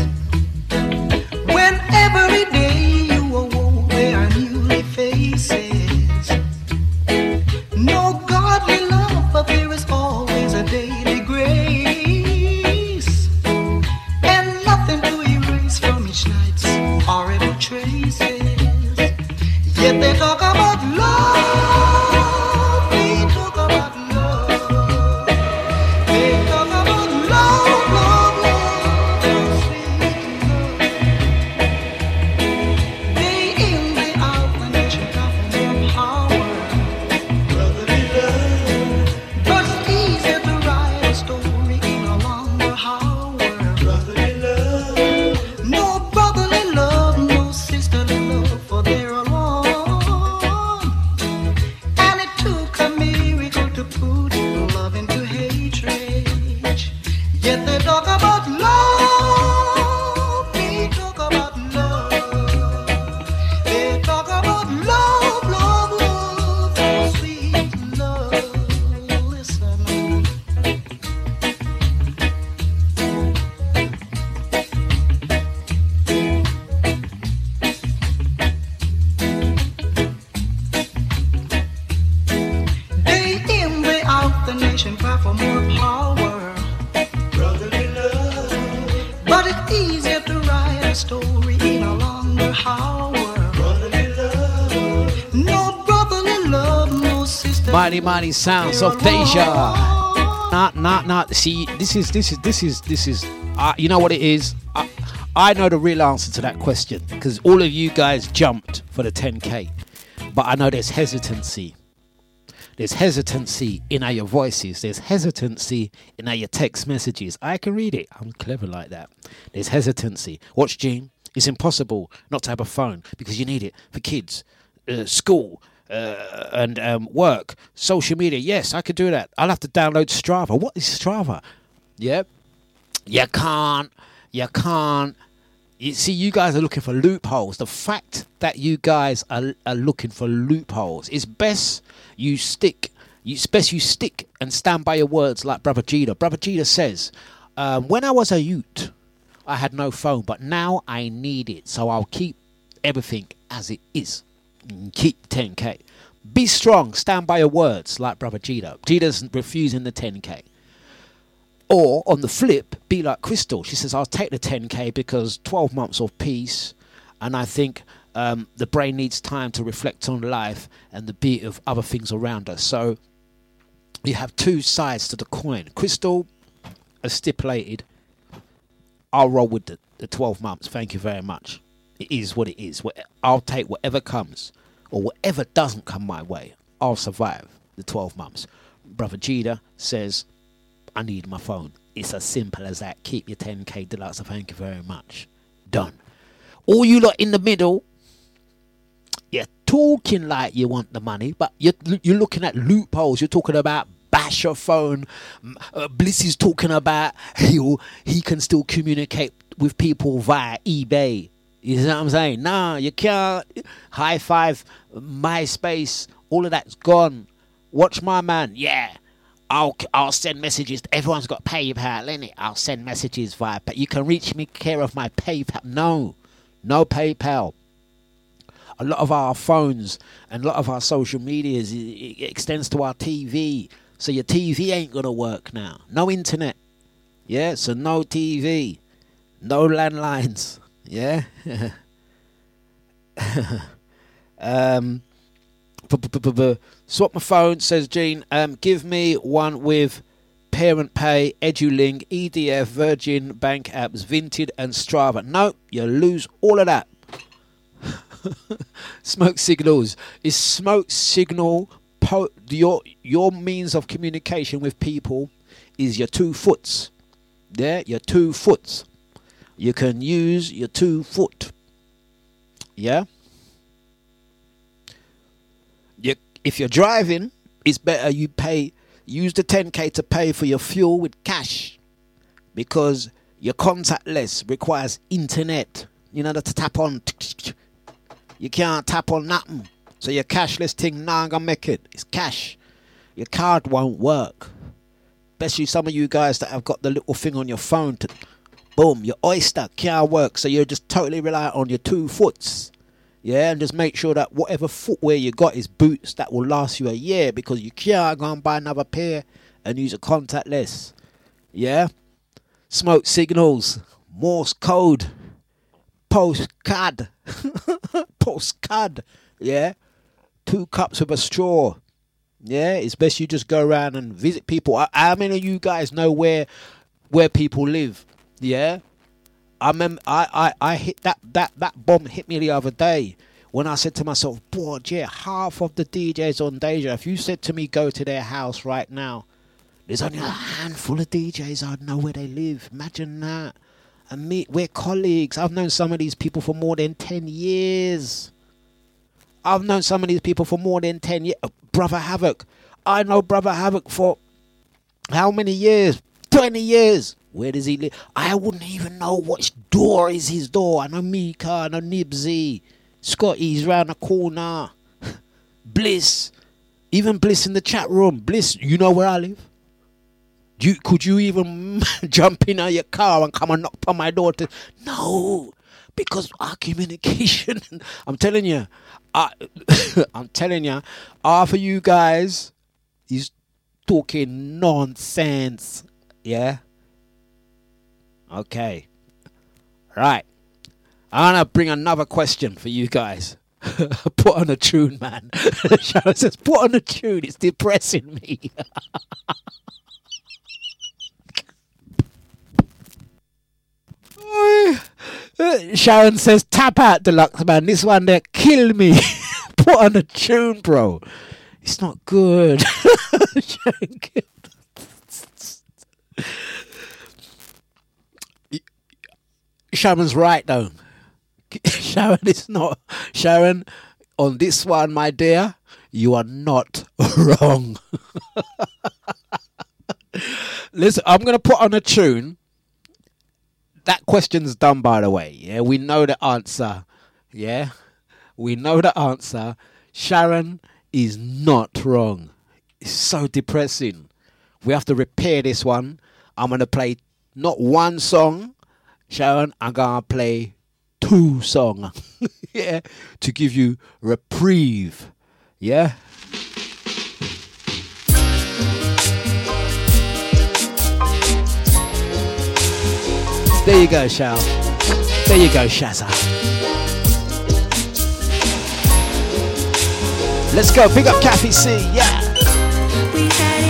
Mighty mighty sounds of Deja. Not not not. See, this is this is this is this is. Uh, you know what it is. I, I know the real answer to that question because all of you guys jumped for the 10k, but I know there's hesitancy. There's hesitancy in your voices. There's hesitancy in your text messages. I can read it. I'm clever like that. There's hesitancy. Watch, Gene. It's impossible not to have a phone because you need it for kids, uh, school, uh, and um, work, social media. Yes, I could do that. I'll have to download Strava. What is Strava? Yep. You can't. You can't. You see, you guys are looking for loopholes. The fact that you guys are, are looking for loopholes is best you stick. You, it's best you stick and stand by your words, like Brother Jeter. Brother Jeter says, um, "When I was a youth, I had no phone, but now I need it, so I'll keep everything as it is. Keep 10k. Be strong. Stand by your words, like Brother Jeter. Jeter's refusing the 10k." Or on the flip, be like Crystal. She says, I'll take the 10k because 12 months of peace, and I think um, the brain needs time to reflect on life and the beauty of other things around us. So you have two sides to the coin. Crystal stipulated I'll roll with the, the 12 months. Thank you very much. It is what it is. I'll take whatever comes or whatever doesn't come my way. I'll survive the 12 months. Brother Jida says, I need my phone. It's as simple as that. Keep your 10k Dlux. Thank you very much. Done. All you lot in the middle, you're talking like you want the money, but you're, you're looking at loopholes. You're talking about bash your phone. Uh, Bliss is talking about he he can still communicate with people via eBay. You know what I'm saying? Nah, you can't. Hi5, MySpace, all of that's gone. Watch my man. Yeah. I'll I'll send messages. Everyone's got PayPal, innit? I'll send messages via. Pay- you can reach me care of my PayPal. No, no PayPal. A lot of our phones and a lot of our social medias it, it extends to our TV. So your TV ain't gonna work now. No internet. Yeah. So no TV. No landlines. Yeah. um. Swap my phone, says Gene. Um, give me one with Parent Pay, EduLink, EDF, Virgin, Bank apps, Vinted, and Strava. No, you lose all of that. smoke signals is smoke signal. Po- your your means of communication with people is your two foots. Yeah, your two foots. You can use your two foot. Yeah. You, if you're driving, it's better you pay. Use the 10k to pay for your fuel with cash, because your contactless requires internet. You know that to tap on. You can't tap on nothing. So your cashless thing nah gonna make it. It's cash. Your card won't work. Especially some of you guys that have got the little thing on your phone to boom, your oyster can't work. So you're just totally reliant on your two foots. Yeah, and just make sure that whatever footwear you got is boots that will last you a year because you can't go and buy another pair and use a contactless. Yeah? Smoke signals, Morse code, postcard, postcard. Yeah? Two cups with a straw. Yeah, it's best you just go around and visit people. How- How many of you guys know where where people live? Yeah, I remember I, I, I hit that, that that bomb hit me the other day when I said to myself, "Boy, yeah, half of the DJs on Deja. If you said to me, go to their house right now, there's only a handful of DJs I'd know where they live. Imagine that. And me, we're colleagues. I've known some of these people for more than ten years. I've known some of these people for more than 10 years. Brother Havoc. I know Brother Havoc for how many years? 20 years. Where does he live? I wouldn't even know which door is his door. I know Mika, I know Nibsy. Scotty's round the corner. Bliss. Even Bliss in the chat room. Bliss, you know where I live? You, could you even jump in your car and come and knock on my door to no because our communication i'm telling you I, i'm telling you half of you guys is talking nonsense yeah okay right i'm gonna bring another question for you guys put on a tune man sharon says put on a tune it's depressing me Sharon says, tap out Dlux man. This one there kill me. Put on a tune, bro. It's not good. Sharon, Sharon's right though. Sharon is not. Sharon on this one, my dear. You are not wrong. Listen, I'm gonna put on a tune. That question's done by the way yeah? We know the answer yeah? We know the answer. Sharon is not wrong. It's so depressing. We have to repair this one. I'm gonna play not one song sharon i'm gonna play two song yeah to give you reprieve yeah There you go, Shao. There you go, Shazza. Let's go, pick up Kathy C. Yeah.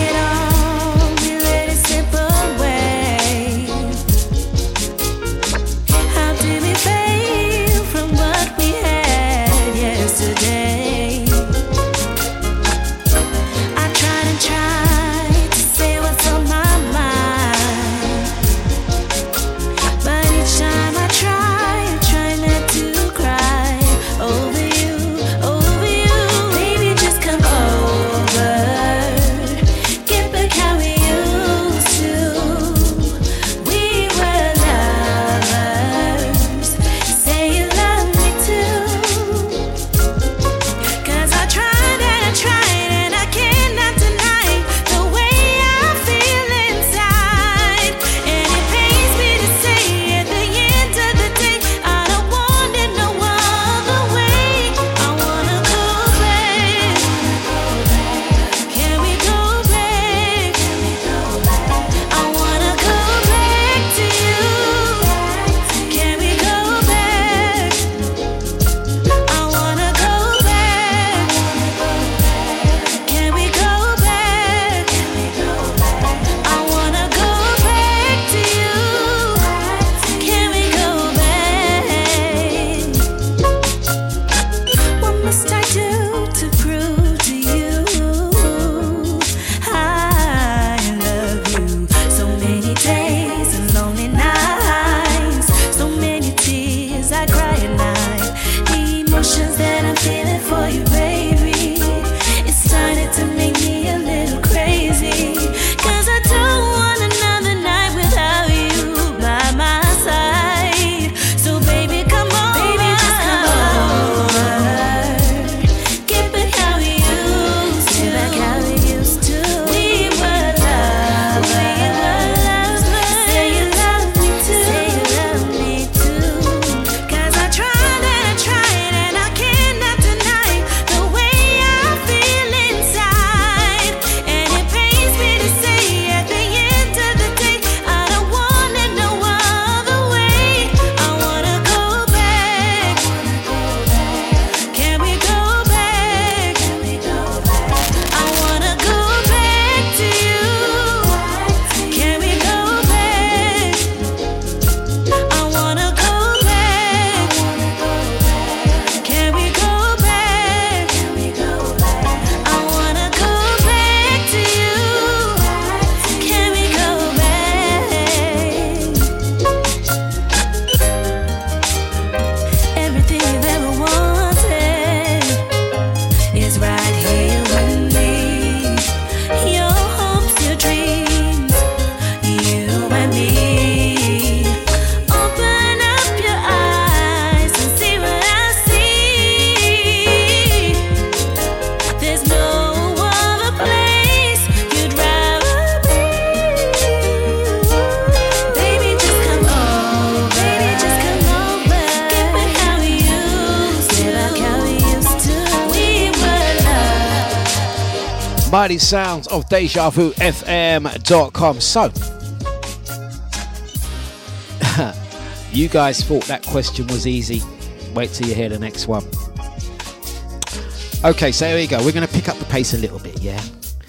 Mighty sounds of DejaVuFM.com. So, you guys thought that question was easy. Wait till you hear the next one. Okay, so here we go. We're going to pick up the pace a little bit, yeah?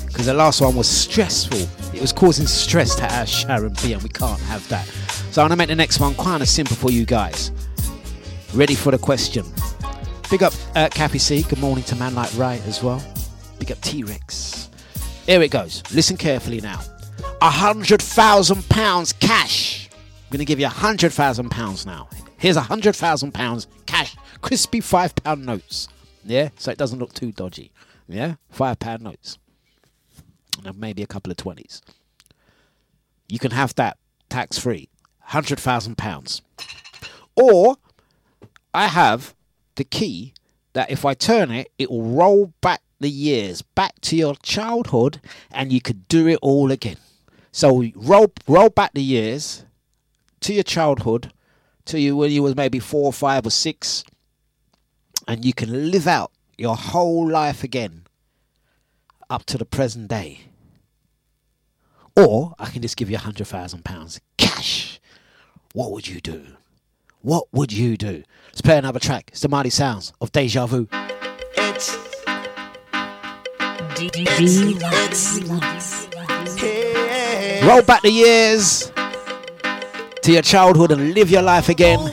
Because the last one was stressful. It was causing stress to our Sharon B, and we can't have that. So I'm going to make the next one kind of simple for you guys. Ready for the question? Big up uh, Kathy C. Good morning to Man Like Ray as well. Big up T Rex. Here it goes. Listen carefully now. A hundred thousand pounds cash. I'm going to give you a hundred thousand pounds now. Here's a hundred thousand pounds cash, crispy five pound notes. Yeah, so it doesn't look too dodgy. Yeah, five pound notes, and maybe a couple of twenties. You can have that tax free, hundred thousand pounds, or I have the key that if I turn it, it will roll back the years back to your childhood, and you could do it all again. So roll roll back the years to your childhood, to you when you was maybe four, or five, or six, and you can live out your whole life again up to the present day. Or I can just give you a hundred thousand pounds cash. What would you do? What would you do? Let's play another track. It's the mighty sounds of Deja Vu. Roll back the years to your childhood and live your life again.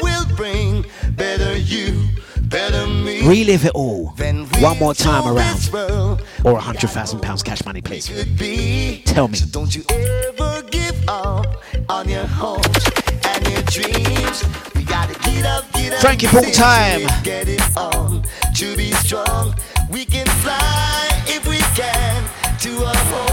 better you, better me. Relive it all one more time around. Or a hundred thousand pounds cash money, please. Tell me. So don't you ever give up on your hopes and your dreams. We gotta get up, get up. Frankie Paul time. Get it on to be strong. We can fly can to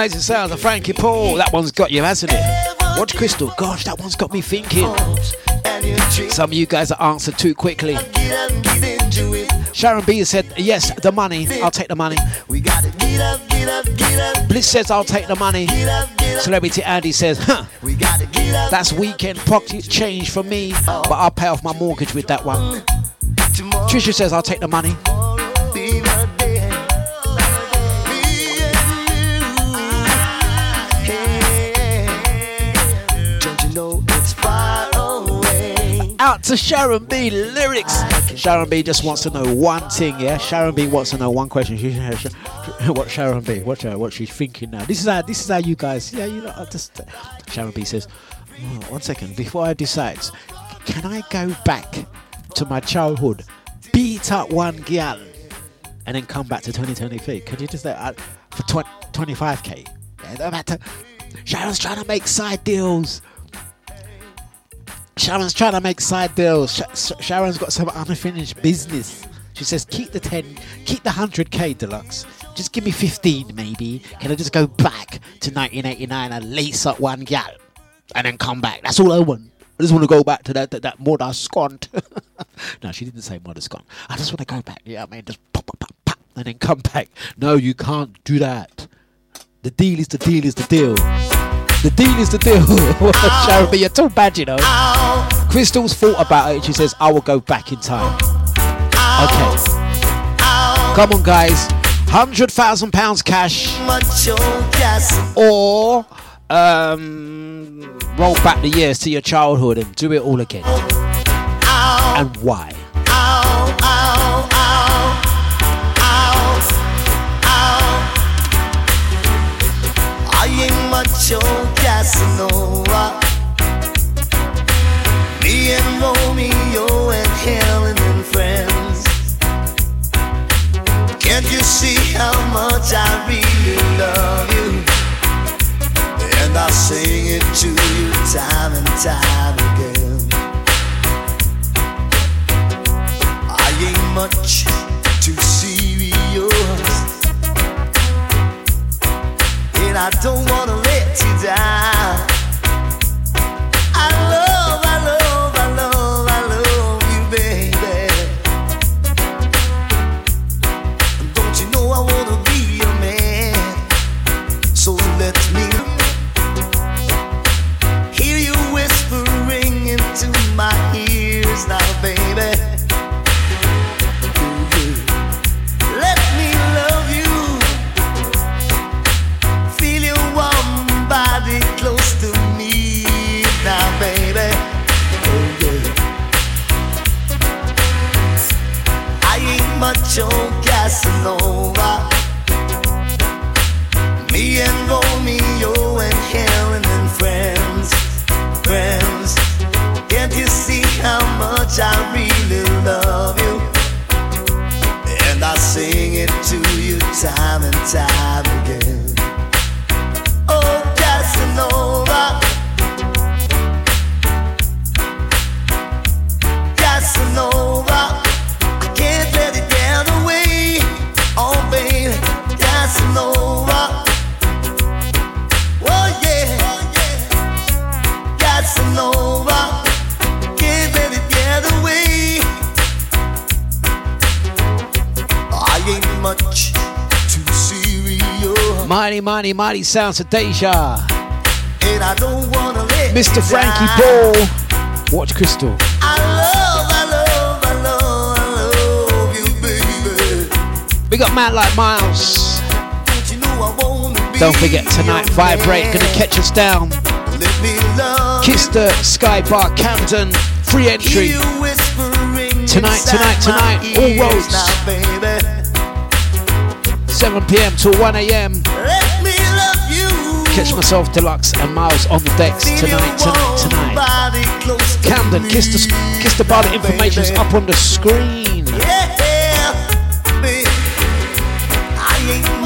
Amazing sounds of Frankie Paul. That one's got you, hasn't it? Watch Crystal. Gosh, that one's got me thinking. Some of you guys have answered too quickly. Sharon B said, Yes, the money. I'll take the money. Bliss says, I'll take the money. Celebrity Andy says, Huh, that's weekend pocket change for me, but I'll pay off my mortgage with that one. Trisha says, I'll take the money. Out to Sharon B lyrics. Sharon B just wants to know one thing, yeah. Sharon B wants to know one question. What Sharon B? What uh, what she's thinking now? This is how this is how you guys. Yeah, you know. Just Sharon B says, "Oh, one second before I decide, can I go back to my childhood, beat up one girl, and then come back to 2023? Could you just say uh, for 20, 25k? Yeah. Sharon's trying to make side deals. Sharon's trying to make side deals. Sh- Sh- Sharon's got some unfinished business. She says, keep the 10, keep the 100k Dlux. Just give me 15 maybe. Can I just go back to 1989 and lace up one gal and then come back? That's all I want. I just want to go back to that that, that mother scont. no, she didn't say mother scont. I just want to go back. Yeah, I mean, just pop, pop, pop, pop, and then come back. No, you can't do that. The deal is the deal is the deal. The deal is the deal. Sharon, but you're too bad, you know. Crystal's thought about it. She says, I will go back in time. Okay. Come on, guys. Hundred thousand pounds cash, or um, roll back the years to your childhood and do it all again. And why? Casanova. Me and Romeo and Helen and friends. Can't you see how much I really love you? And I sing it to you time and time again. I ain't much too serious. I don't wanna let you down. On Casanova. Me and Romeo and Helen and friends, friends. Can't you see how much I really love you? And I sing it to you time and time Casanova. Oh, yeah. Casanova. Can't let it get away. I ain't much too serious. Mighty, mighty, mighty sounds of Deja. And I don't wanna let Mr. Frankie down. Ball. Watch Crystal. I love, I love, I love, I love you, baby. We got man like Miles. Don't you know I wanna be Don't forget tonight, Vibrate, gonna catch us down. Kiss the Sky Bar Camden, free entry. Tonight, tonight, tonight, all roads. 7 pm till 1 am. Let me love you. Catch myself, Dlux, and Miles on the decks tonight, tonight, tonight. To Camden, kiss the kiss the bar. The information's up on the screen.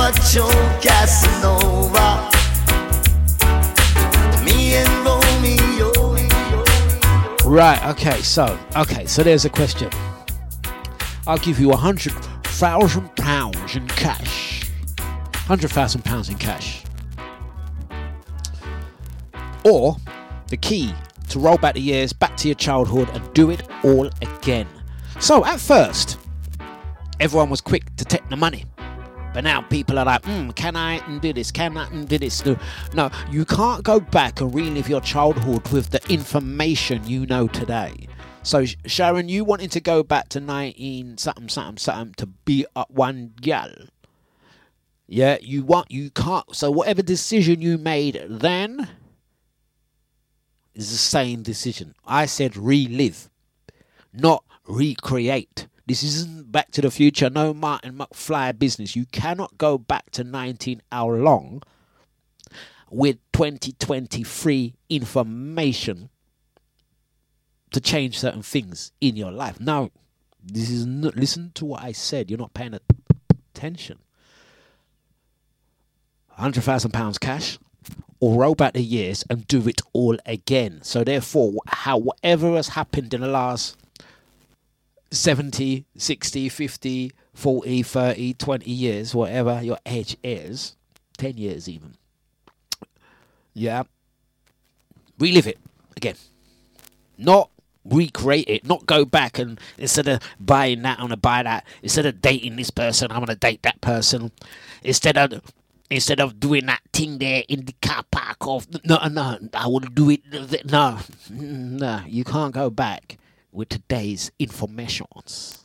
On Casanova. Me and Romeo. Right. Okay. So, okay. So there's a question. I'll give you a hundred thousand pounds in cash. Hundred thousand pounds in cash. Or the key to roll back the years, back to your childhood, and do it all again. So at first, everyone was quick to take the money. But now people are like, mm, can I do this? Can I do this? No, no, you can't go back and relive your childhood with the information you know today. So Sharon, you wanting to go back to 19 something something something to beat up one gal. Yeah, you want you can't. So whatever decision you made then is the same decision. I said relive, not recreate. This isn't Back to the Future, no Martin McFly business. You cannot go back to 19 hour long with 2023 information to change certain things in your life. Now, this is not, listen to what I said. You're not paying attention. £100,000 cash or roll back the years and do it all again. So, therefore, how whatever has happened in the last 70, 60, 50, 40, 30, 20 years, whatever your age is, 10 years even. Yeah. Relive it again. Not recreate it, not go back and instead of buying that, I'm gonna buy that. Instead of dating this person, I'm gonna date that person. Instead of instead of doing that thing there in the car park of no no I will do it no no you can't go back with today's informations.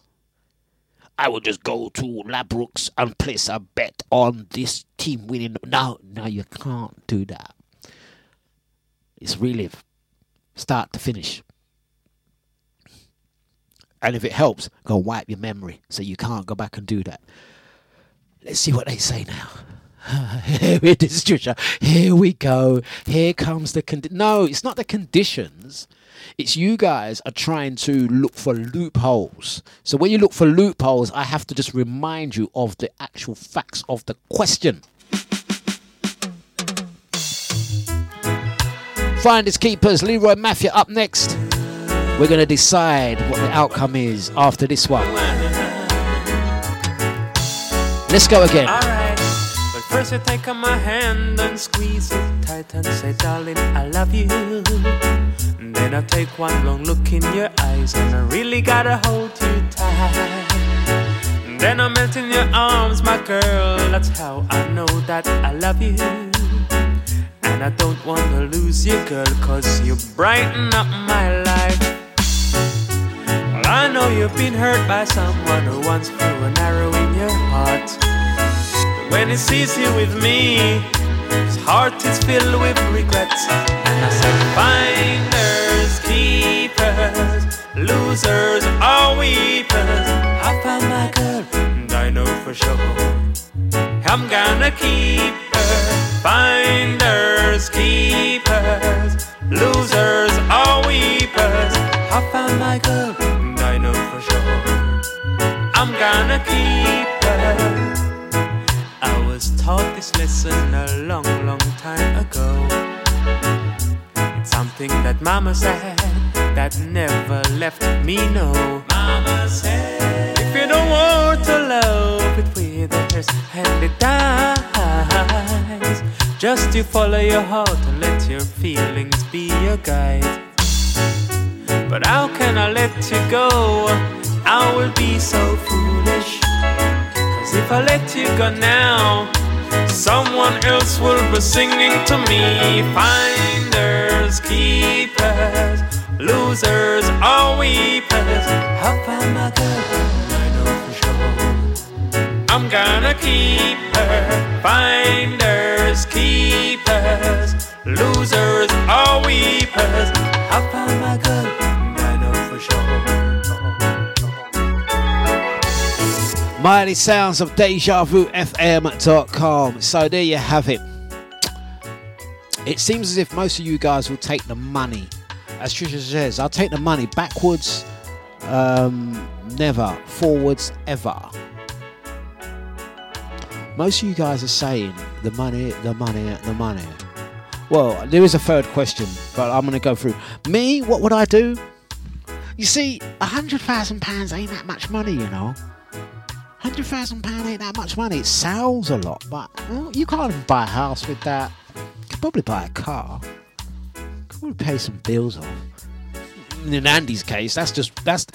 I will just go to Ladbrokes and place a bet on this team winning. No, no, you can't do that. It's relive, start to finish. And if it helps, go wipe your memory so you can't go back and do that. Let's see what they say now. Here it is, Trisha. Here we go. Here comes the condi- No, it's not the conditions. It's you guys are trying to look for loopholes. So when you look for loopholes, I have to just remind you of the actual facts of the question. Finders keepers, Leroy Mafia up next. We're to decide what the outcome is after this one. Let's go again. First you take my hand and squeeze it tight and say, darling, I love you. Then I take one long look in your eyes and I really gotta hold you tight. Then I melt in your arms, my girl. That's how I know that I love you. And I don't wanna lose you, girl, cause you brighten up my life. Well, I know you've been hurt by someone who once threw an arrow in your heart. When he sees you with me, his heart is filled with regrets. And I said, finders, keepers, losers, or weepers. I found my girl, and I know for sure. I'm gonna keep her. Finders, keepers, losers, or weepers. I found my girl, and I know for sure. I'm gonna keep her. Taught this lesson a long, long time ago. It's something that Mama said that never left me no. Mama said, if you don't want to love it with a others and it dies, just you follow your heart and let your feelings be your guide. But how can I let you go? I will be so foolish. Cause if I let you go now, someone else will be singing to me. Finders, keepers, losers, or weepers. How found my girl? I know for sure. I'm gonna keep her. Finders, keepers, losers, or weepers. How found my girl? Mighty sounds of DejaVuFM.com. So there you have it. It seems as if most of you guys will take the money. As Trisha says, I'll take the money backwards, um, never, forwards, ever. Most of you guys are saying the money, the money, the money. Well, there is a third question, but I'm going to go through. Me, what would I do? You see, a hundred thousand pounds ain't that much money, you know. Hundred thousand pound ain't that much money. It sounds a lot, but well, you can't even buy a house with that. You could probably buy a car. Could probably pay some bills off. In Andy's case, that's just that's.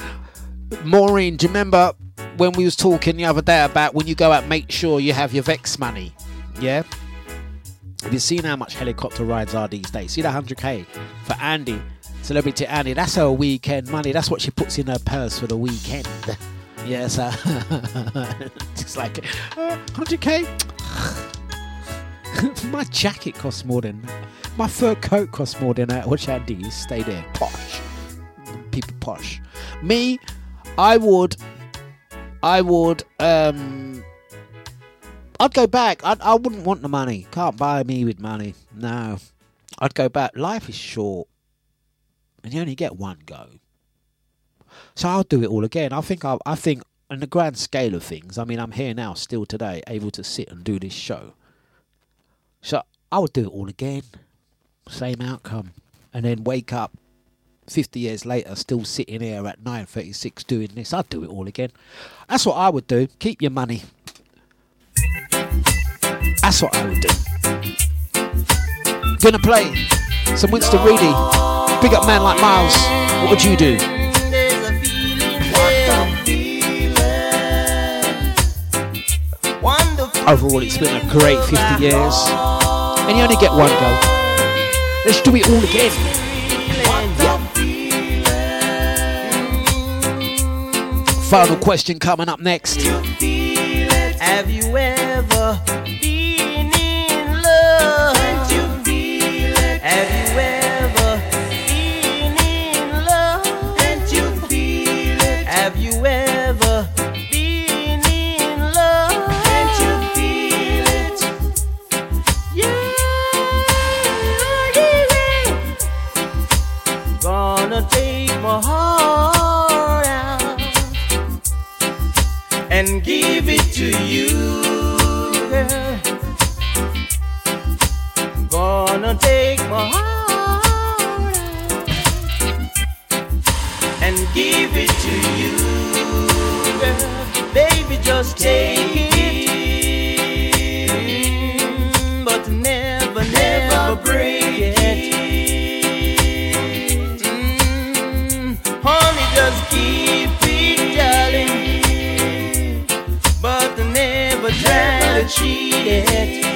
Maureen, do you remember when we was talking the other day about when you go out, make sure you have your Vex money? Yeah. Have you seen how much helicopter rides are these days? See that 100k for Andy, celebrity Andy. That's her weekend money. That's what she puts in her purse for the weekend. Yes, uh, just like uh, 100k. my jacket costs more than my fur coat costs more than that. What Andy? You stay there, posh. People posh. Me, I would, I would, um, I'd go back. I I wouldn't want the money. Can't buy me with money. No, I'd go back. Life is short, and you only get one go. So I'll do it all again. I think I, I think in the grand scale of things, I mean, I'm here now, still today, able to sit and do this show. So I would do it all again, same outcome, and then wake up 50 years later, still sitting here at 9:36 doing this. I'd do it all again. That's what I would do. Keep your money. That's what I would do. Gonna play some Winston Reedy. Big up man like Miles. What would you do? Overall, it's been a great 50 years. And you only get one go. Let's do it all again. Final question coming up next. To you, girl. Gonna take my heart and give it to you, girl. Baby, just take it, try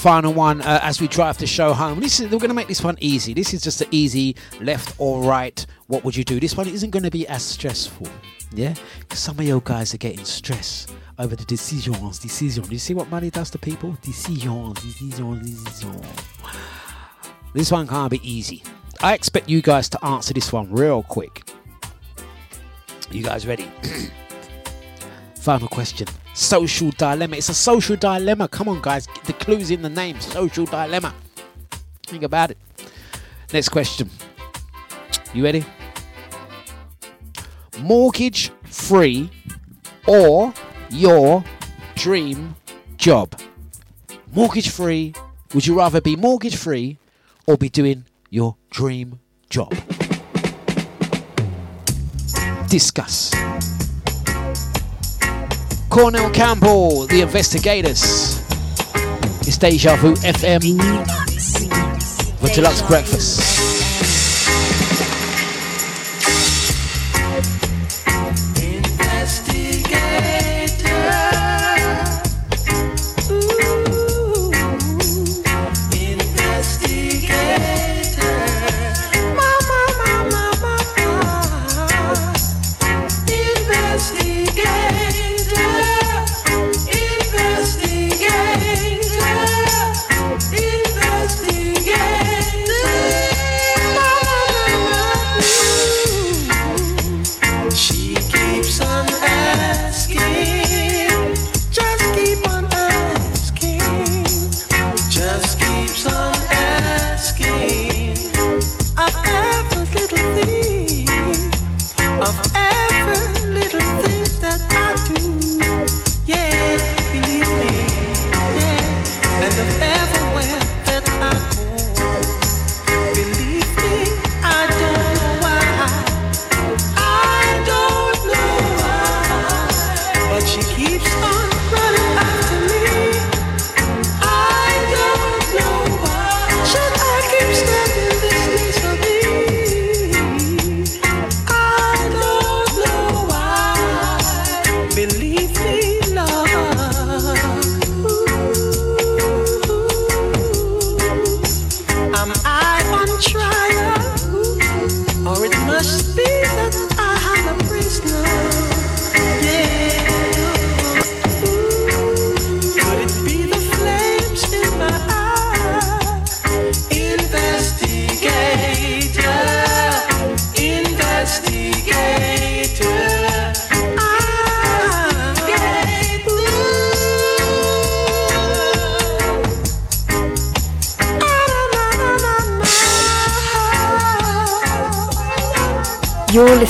final one uh, as we drive the show home. This is we're going to make this one easy. This is just an easy left or right. What would you do? This one isn't going to be as stressful, yeah. Because some of you guys are getting stressed over the decisions. Decisions. Do you see what money does to people? Decisions. Decisions. Decisions. This one can't be easy. I expect you guys to answer this one real quick. You guys ready? Final question. Social dilemma. It's a social dilemma. Come on, guys. The clue's in the name. Social dilemma. Think about it. Next question. You ready? Mortgage free or your dream job? Mortgage free. Would you rather be mortgage free or be doing your dream job? Discuss. Cornell Campbell, The Investigators. It's Deja Vu FM. The Dlux Breakfast.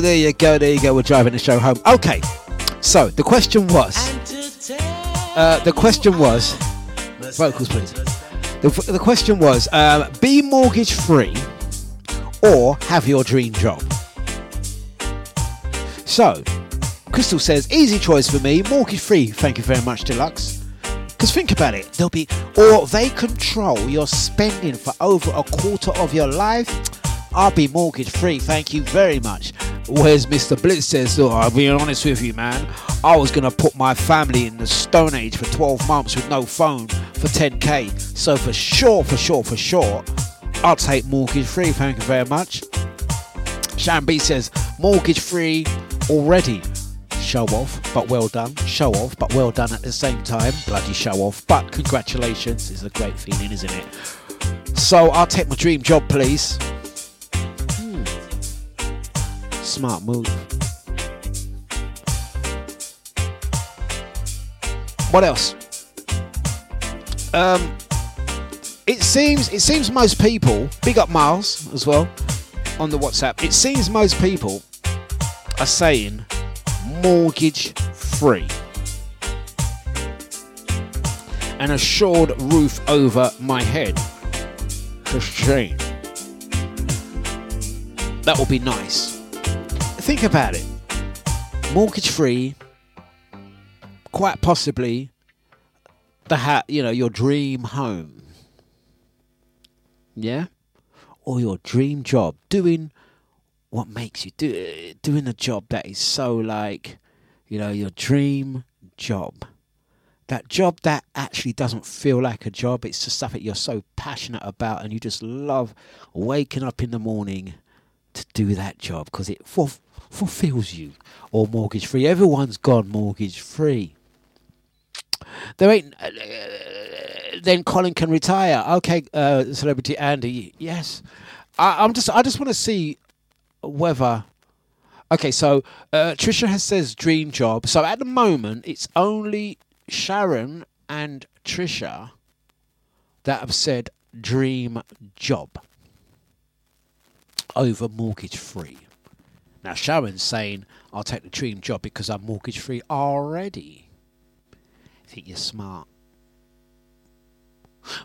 There you go, there you go. We're driving the show home. Okay, so the question was, uh, the question was, vocals please. The, the question was, um, be mortgage free or have your dream job. So, Crystal says, easy choice for me, mortgage free. Thank you very much, Dlux. Because think about it, they'll be, or they control your spending for over a quarter of your life. I'll be mortgage free, thank you very much. Whereas Mr. Blitz says, oh, I'll be honest with you, man. I was going to put my family in the Stone Age for 12 months with no phone for 10k. So for sure, for sure, for sure, I'll take mortgage free, thank you very much. Shan B says, mortgage free already. Show off, but well done. Show off, but well done at the same time. Bloody show off, but congratulations. It's a great feeling, isn't it? So I'll take my dream job, please. Smart move. What else? Um, it seems it seems most people big up Miles as well on the WhatsApp. It seems most people are saying mortgage free. An assured roof over my head. Shame. That would be nice. Think about it. Mortgage free, quite possibly the ha- you know, your dream home. Yeah? Or your dream job. Doing what makes you do doing a job that is so like, you know, your dream job. That job that actually doesn't feel like a job. It's just stuff that you're so passionate about and you just love waking up in the morning to do that job because it ful- fulfills you. Or mortgage free. Everyone's gone mortgage free. There ain't. Uh, then Colin can retire. Okay, uh, celebrity Andy. Yes, I, I'm just. I just want to see whether. Okay, so uh, Trisha has says dream job. So at the moment, it's only Sharon and Trisha that have said dream job over mortgage free. Now Sharon's saying I'll take the dream job because I'm mortgage free already. I think you're smart.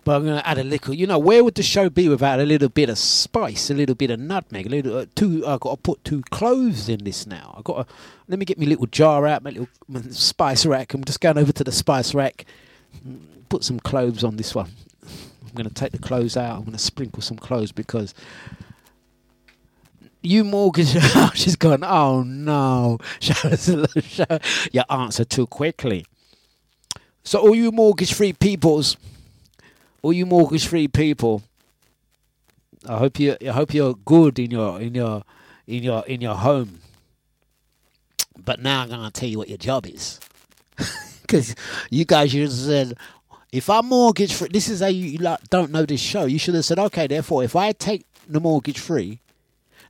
But I'm going to add a little. You know, where would the show be without a little bit of spice, a little bit of nutmeg, a little uh, two? I've got to put two cloves in this now. I've got to let me get my little jar out, my little my spice rack. I'm just going over to the spice rack. Put some cloves on this one. I'm going to take the cloves out. I'm going to sprinkle some cloves because you mortgage. She's gone. Oh no! you answer too quickly. So all you mortgage-free peoples, all you mortgage-free people, I hope you. I hope you're good in your in your in your in your home. But now I'm gonna tell you what your job is, because you guys should have said, if I'm mortgage free, this is how you, you like, don't know this show. You should have said, okay, therefore, if I take the mortgage free,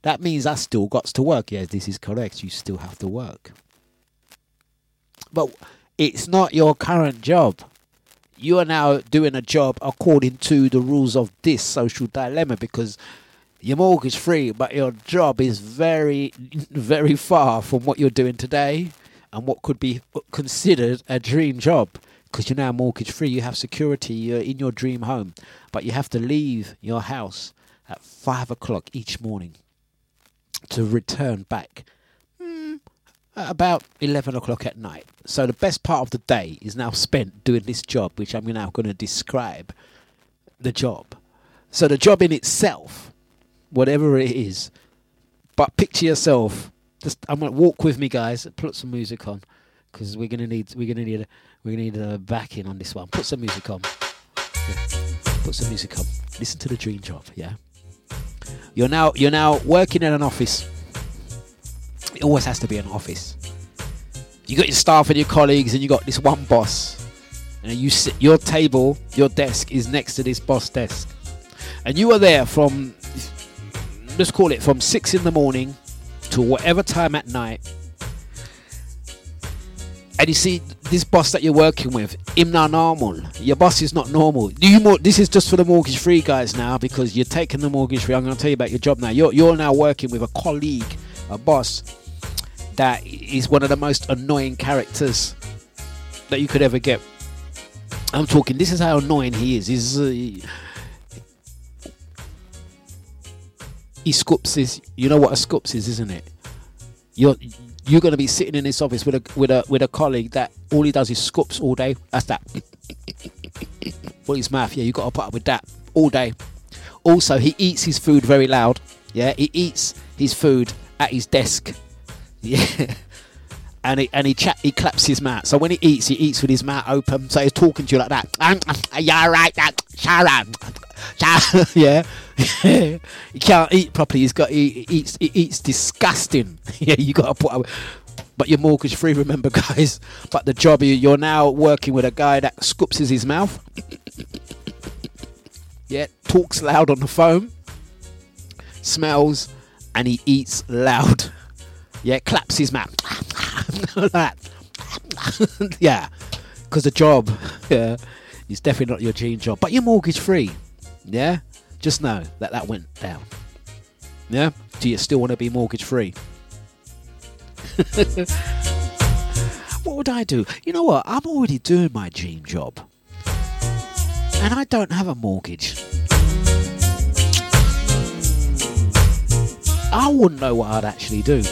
that means I still got to work. Yes, this is correct. You still have to work. But it's not your current job. You are now doing a job according to the rules of this social dilemma because you're mortgage free, but your job is very, very far from what you're doing today and what could be considered a dream job because you're now mortgage free. You have security. You're in your dream home, but you have to leave your house at five o'clock each morning to return back mm, at about 11 o'clock at night. So the best part of the day is now spent doing this job, which I'm now going to describe the job. So the job in itself, whatever it is, but picture yourself. Just I'm going to walk with me, guys. Put some music on because we're going to need we're going to need we're going to need a backing on this one. Put some music on. Yeah. Put some music on. Listen to the dream job. Yeah. You're now you're now working in an office. It always has to be an office. You got your staff and your colleagues, and you got this one boss. And you sit. Your table, your desk is next to this boss desk, and you are there from let's call it from six in the morning to whatever time at night. And you see this boss that you're working with, him not normal. Your boss is not normal. You more? This is just for the mortgage free guys now because you're taking the mortgage free. I'm going to tell you about your job now. You're you're now working with a colleague, a boss that is one of the most annoying characters that you could ever get. I'm talking. This is how annoying he is. He's uh, he scoops his. You know what a scoops is, isn't it? You're you're going to be sitting in this office with a with a with a colleague that all he does is scoops all day. That's that. Well, his mouth. Yeah, you got to put up with that all day. Also, he eats his food very loud. Yeah, he eats his food at his desk. Yeah. And he and he chat he claps his mouth. So when he eats, he eats with his mouth open. So he's talking to you like that. Yeah, right, that. Sharon. yeah. he can't eat properly. He's got he, he eats he eats disgusting. yeah, you got to put up. But you're mortgage free, remember, guys. But the job you- you're now working with a guy that scoops his mouth. yeah, talks loud on the phone, smells, and he eats loud. Yeah, claps his mouth. that. yeah, because the job, yeah, is definitely not your dream job. But you're mortgage free. Yeah, just know that that went down. Yeah, do you still want to be mortgage free? what would I do? You know what? I'm already doing my dream job, and I don't have a mortgage. I wouldn't know what I'd actually do.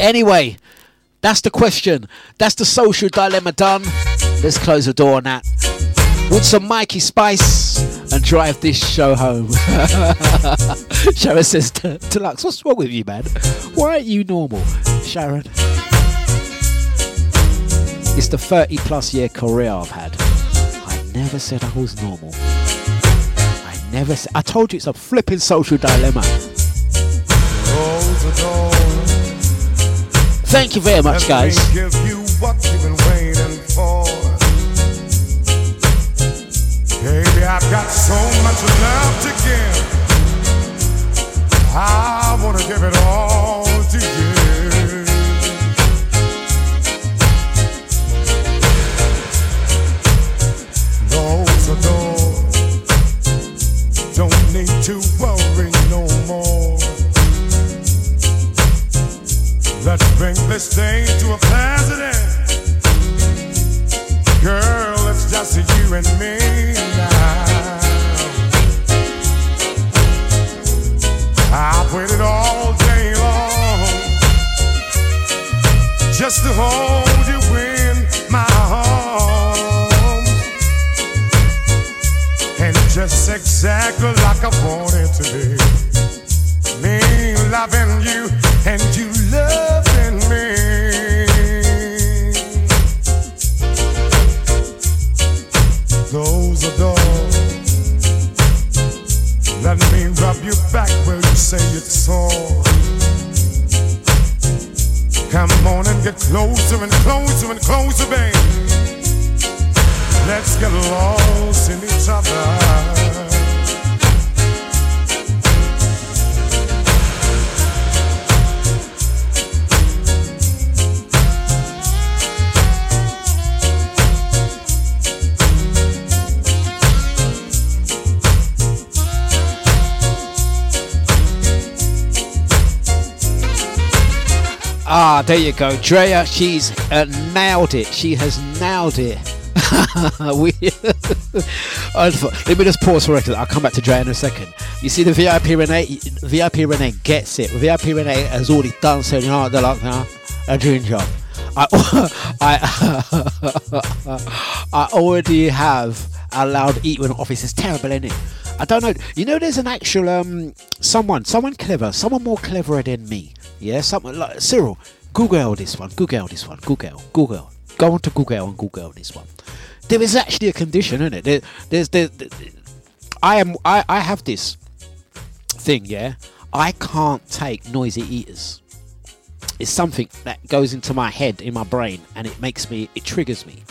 Anyway, that's the question. That's the social dilemma done. Let's close the door on that. With some Mikey Spice and drive this show home. Sharon says Dlux, what's wrong with you, man? Why aren't you normal? Sharon. It's the 30 plus year career I've had. I never said I was normal. I never said. I told you it's a flipping social dilemma. Close the door. Thank you very much, guys. Baby, I've got so much love to give. I want to give it all to you. Those who know don't need to worry no more. Let's bring this thing to a president. Girl, it's just you and me now. I've waited all day long just to hold you in my arms. And just exactly like I wanted to be. You go. Drea, she's uh, nailed it. She has nailed it. we, let me just pause for a second. I'll come back to Drea in a second. You see, the VIP Renee, VIP Renee gets it. VIP Renee has already done so. You know they're like now? A dream job. I, I, I already have allowed Eatwin office. It's terrible, isn't it? I don't know. You know, there's an actual um someone, someone clever, someone more cleverer than me. Yeah, someone like Cyril. Google this one. Google this one. Google. Google. Go on to Google and Google this one. There is actually a condition, isn't it? There, there's there, there- I am I, I have this thing, yeah. I can't take noisy eaters. It's something that goes into my head, in my brain, and it makes me it triggers me.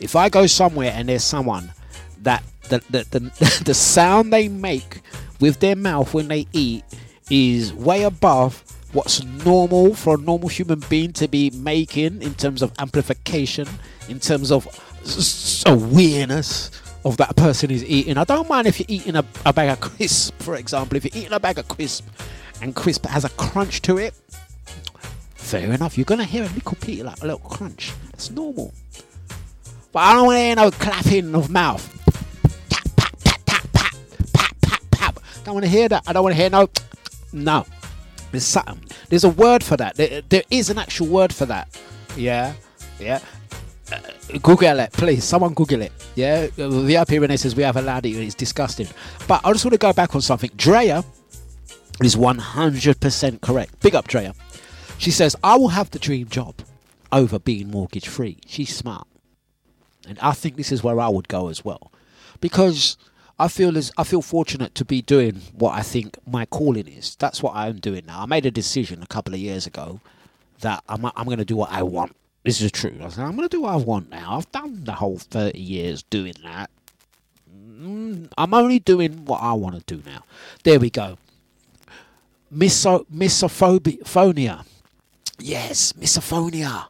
If I go somewhere and there's someone that the the, the, the sound they make with their mouth when they eat is way above what's normal for a normal human being to be making in terms of amplification, in terms of awareness of that person is eating. I don't mind if you're eating a, a bag of crisp, for example. If you're eating a bag of crisp and crisp has a crunch to it, fair enough. You're gonna hear a little bit like a little crunch. That's normal. But I don't want to hear no clapping of mouth. Don't want to hear that. I don't want to hear no. No. There's something. There's a word for that. There, there is an actual word for that. Yeah. Yeah. Uh, Google it, please. Someone Google it. Yeah. VIP Renee says we have allowed it. It's disgusting. But I just want to go back on something. Drea is 100% correct. Big up, Drea. She says, I will have the dream job over being mortgage free. She's smart. And I think this is where I would go as well. Because I feel as I feel fortunate to be doing what I think my calling is. That's what I'm doing now. I made a decision a couple of years ago that I'm I'm going to do what I want. This is true. I I'm going to do what I want now. I've done the whole 30 years doing that. Mm, I'm only doing what I want to do now. There we go. Miso misophonia. Yes, misophonia.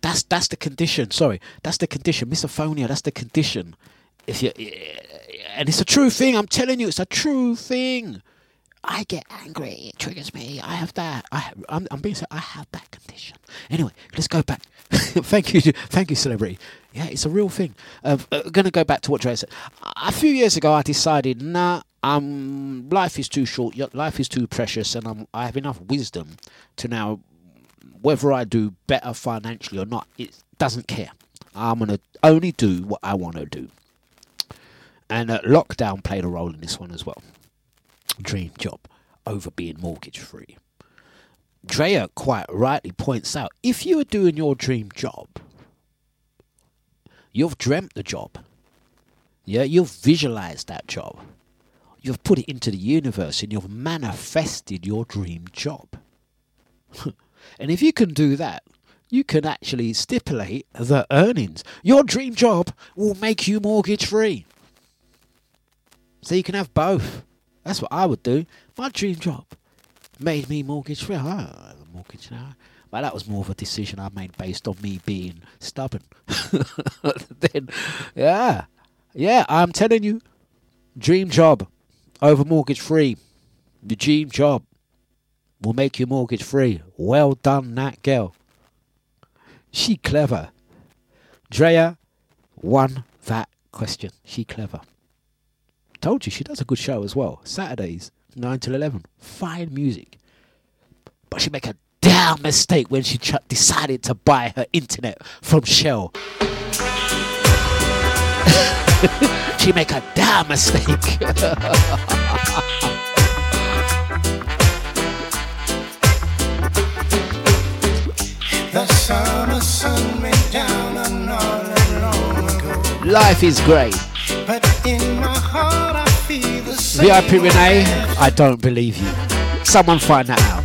That's that's the condition. Sorry, that's the condition. Misophonia. That's the condition. If you and it's a true thing. I'm telling you, it's a true thing. I get angry. It triggers me. I have that. I I'm, I'm being. Said I have that condition. Anyway, let's go back. thank you, thank you, celebrity. Yeah, it's a real thing. Uh, uh, gonna go back to what Dre said. A few years ago, I decided, nah, um, life is too short. Life is too precious, and I'm, I have enough wisdom to now whether I do better financially or not, it doesn't care. I'm gonna only do what I want to do. And uh, lockdown played a role in this one as well. Dream job over being mortgage free. Drea quite rightly points out if you are doing your dream job, you've dreamt the job. Yeah, you've visualized that job. You've put it into the universe and you've manifested your dream job. and if you can do that, you can actually stipulate the earnings. Your dream job will make you mortgage free. So you can have both. That's what I would do. My dream job made me mortgage free. I mortgage now. But that was more of a decision I made based on me being stubborn. then, yeah. Yeah, I'm telling you, dream job over mortgage free. The dream job will make you mortgage free. Well done, that girl. She clever. Drea won that question. She clever. Told you she does a good show as well. Saturdays, 9 till 11. Fine music. But she make a damn mistake when she ch- decided to buy her internet from Shell. she make a damn mistake. The summer sun went down on all. Life is great. But in my heart VIP Renee, I don't believe you. Someone find that out.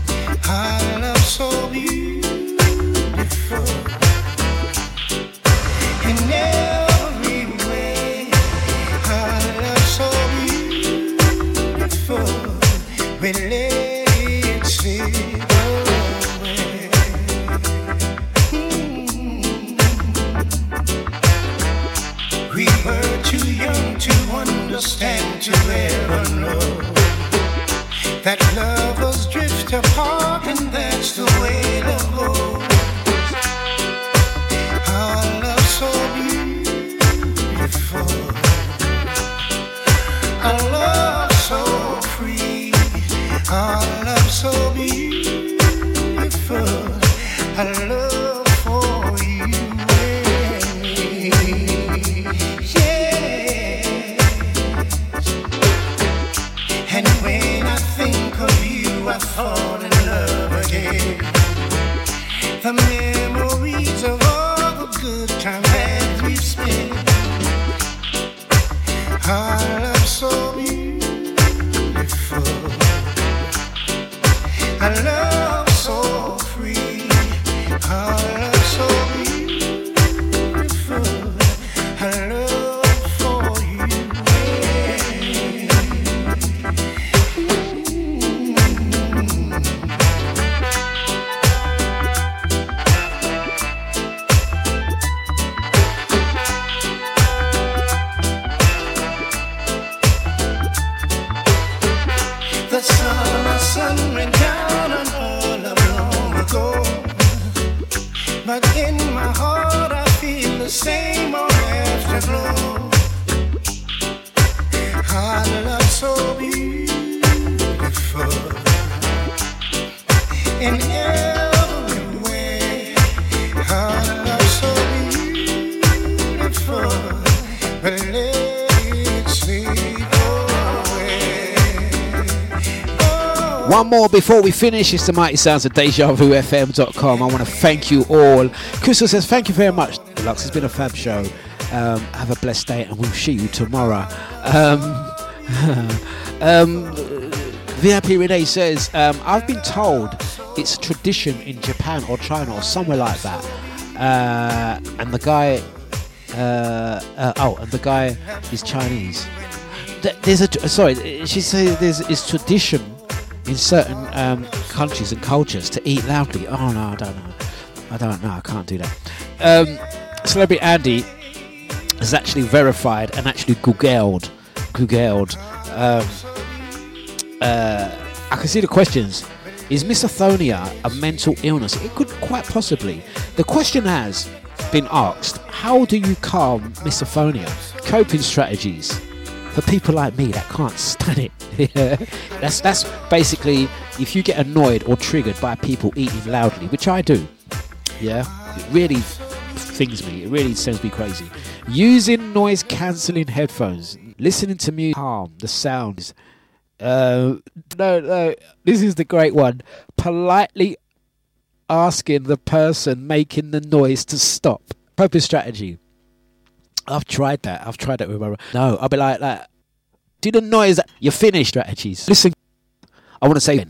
That lovers drift apart and that's the way love goes. Our love so beautiful, our love so free, our love so beautiful, our love before we finish. It's the mighty sounds of DejaVuFM.com. I want to thank you all. Crystal says, Thank you very much, Dlux. It's been a fab show. Um, have a blessed day, and we'll see you tomorrow. Um, um, VIP Renee says, um, I've been told it's tradition in Japan or China or somewhere like that. Uh, and the guy, uh, uh, oh, and the guy is Chinese. There's a sorry. She says there's is tradition in certain um, countries and cultures to eat loudly. Oh no, I don't know. I don't know. I can't do that. Um, Celebrity Andy has actually verified and actually googled, googled. Um, uh, I can see the questions. Is misophonia a mental illness? It could quite possibly. The question has been asked: How do you calm misophonia? Coping strategies for people like me that can't stand it. That's that's basically if you get annoyed or triggered by people eating loudly, which I do. Yeah, it really things me. It really sends me crazy. Using noise cancelling headphones, listening to music, calm the sounds. Uh, no, no, this is the great one. Politely asking the person making the noise to stop. Coping strategy. I've tried that. I've tried that with my. No, I'll be like that. Do the noise. You're finished. Strategies. Listen. I want to say.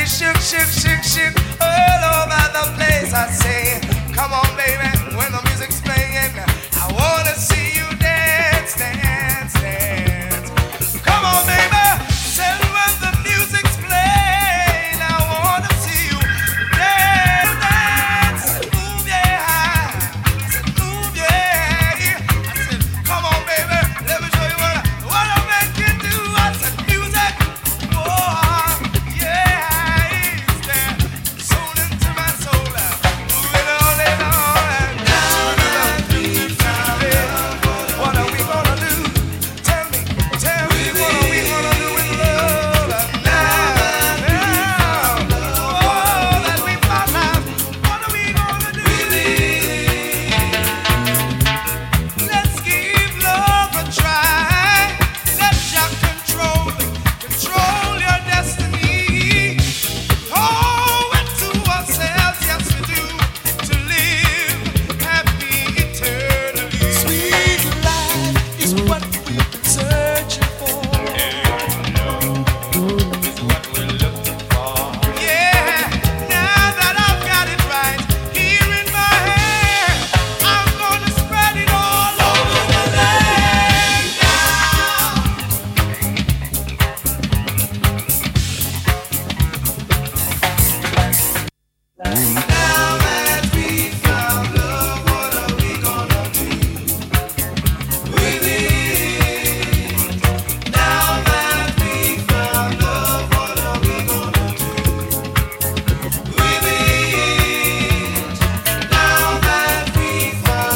body shook, shook, shook, shook all over the place. I say, come on, baby, when the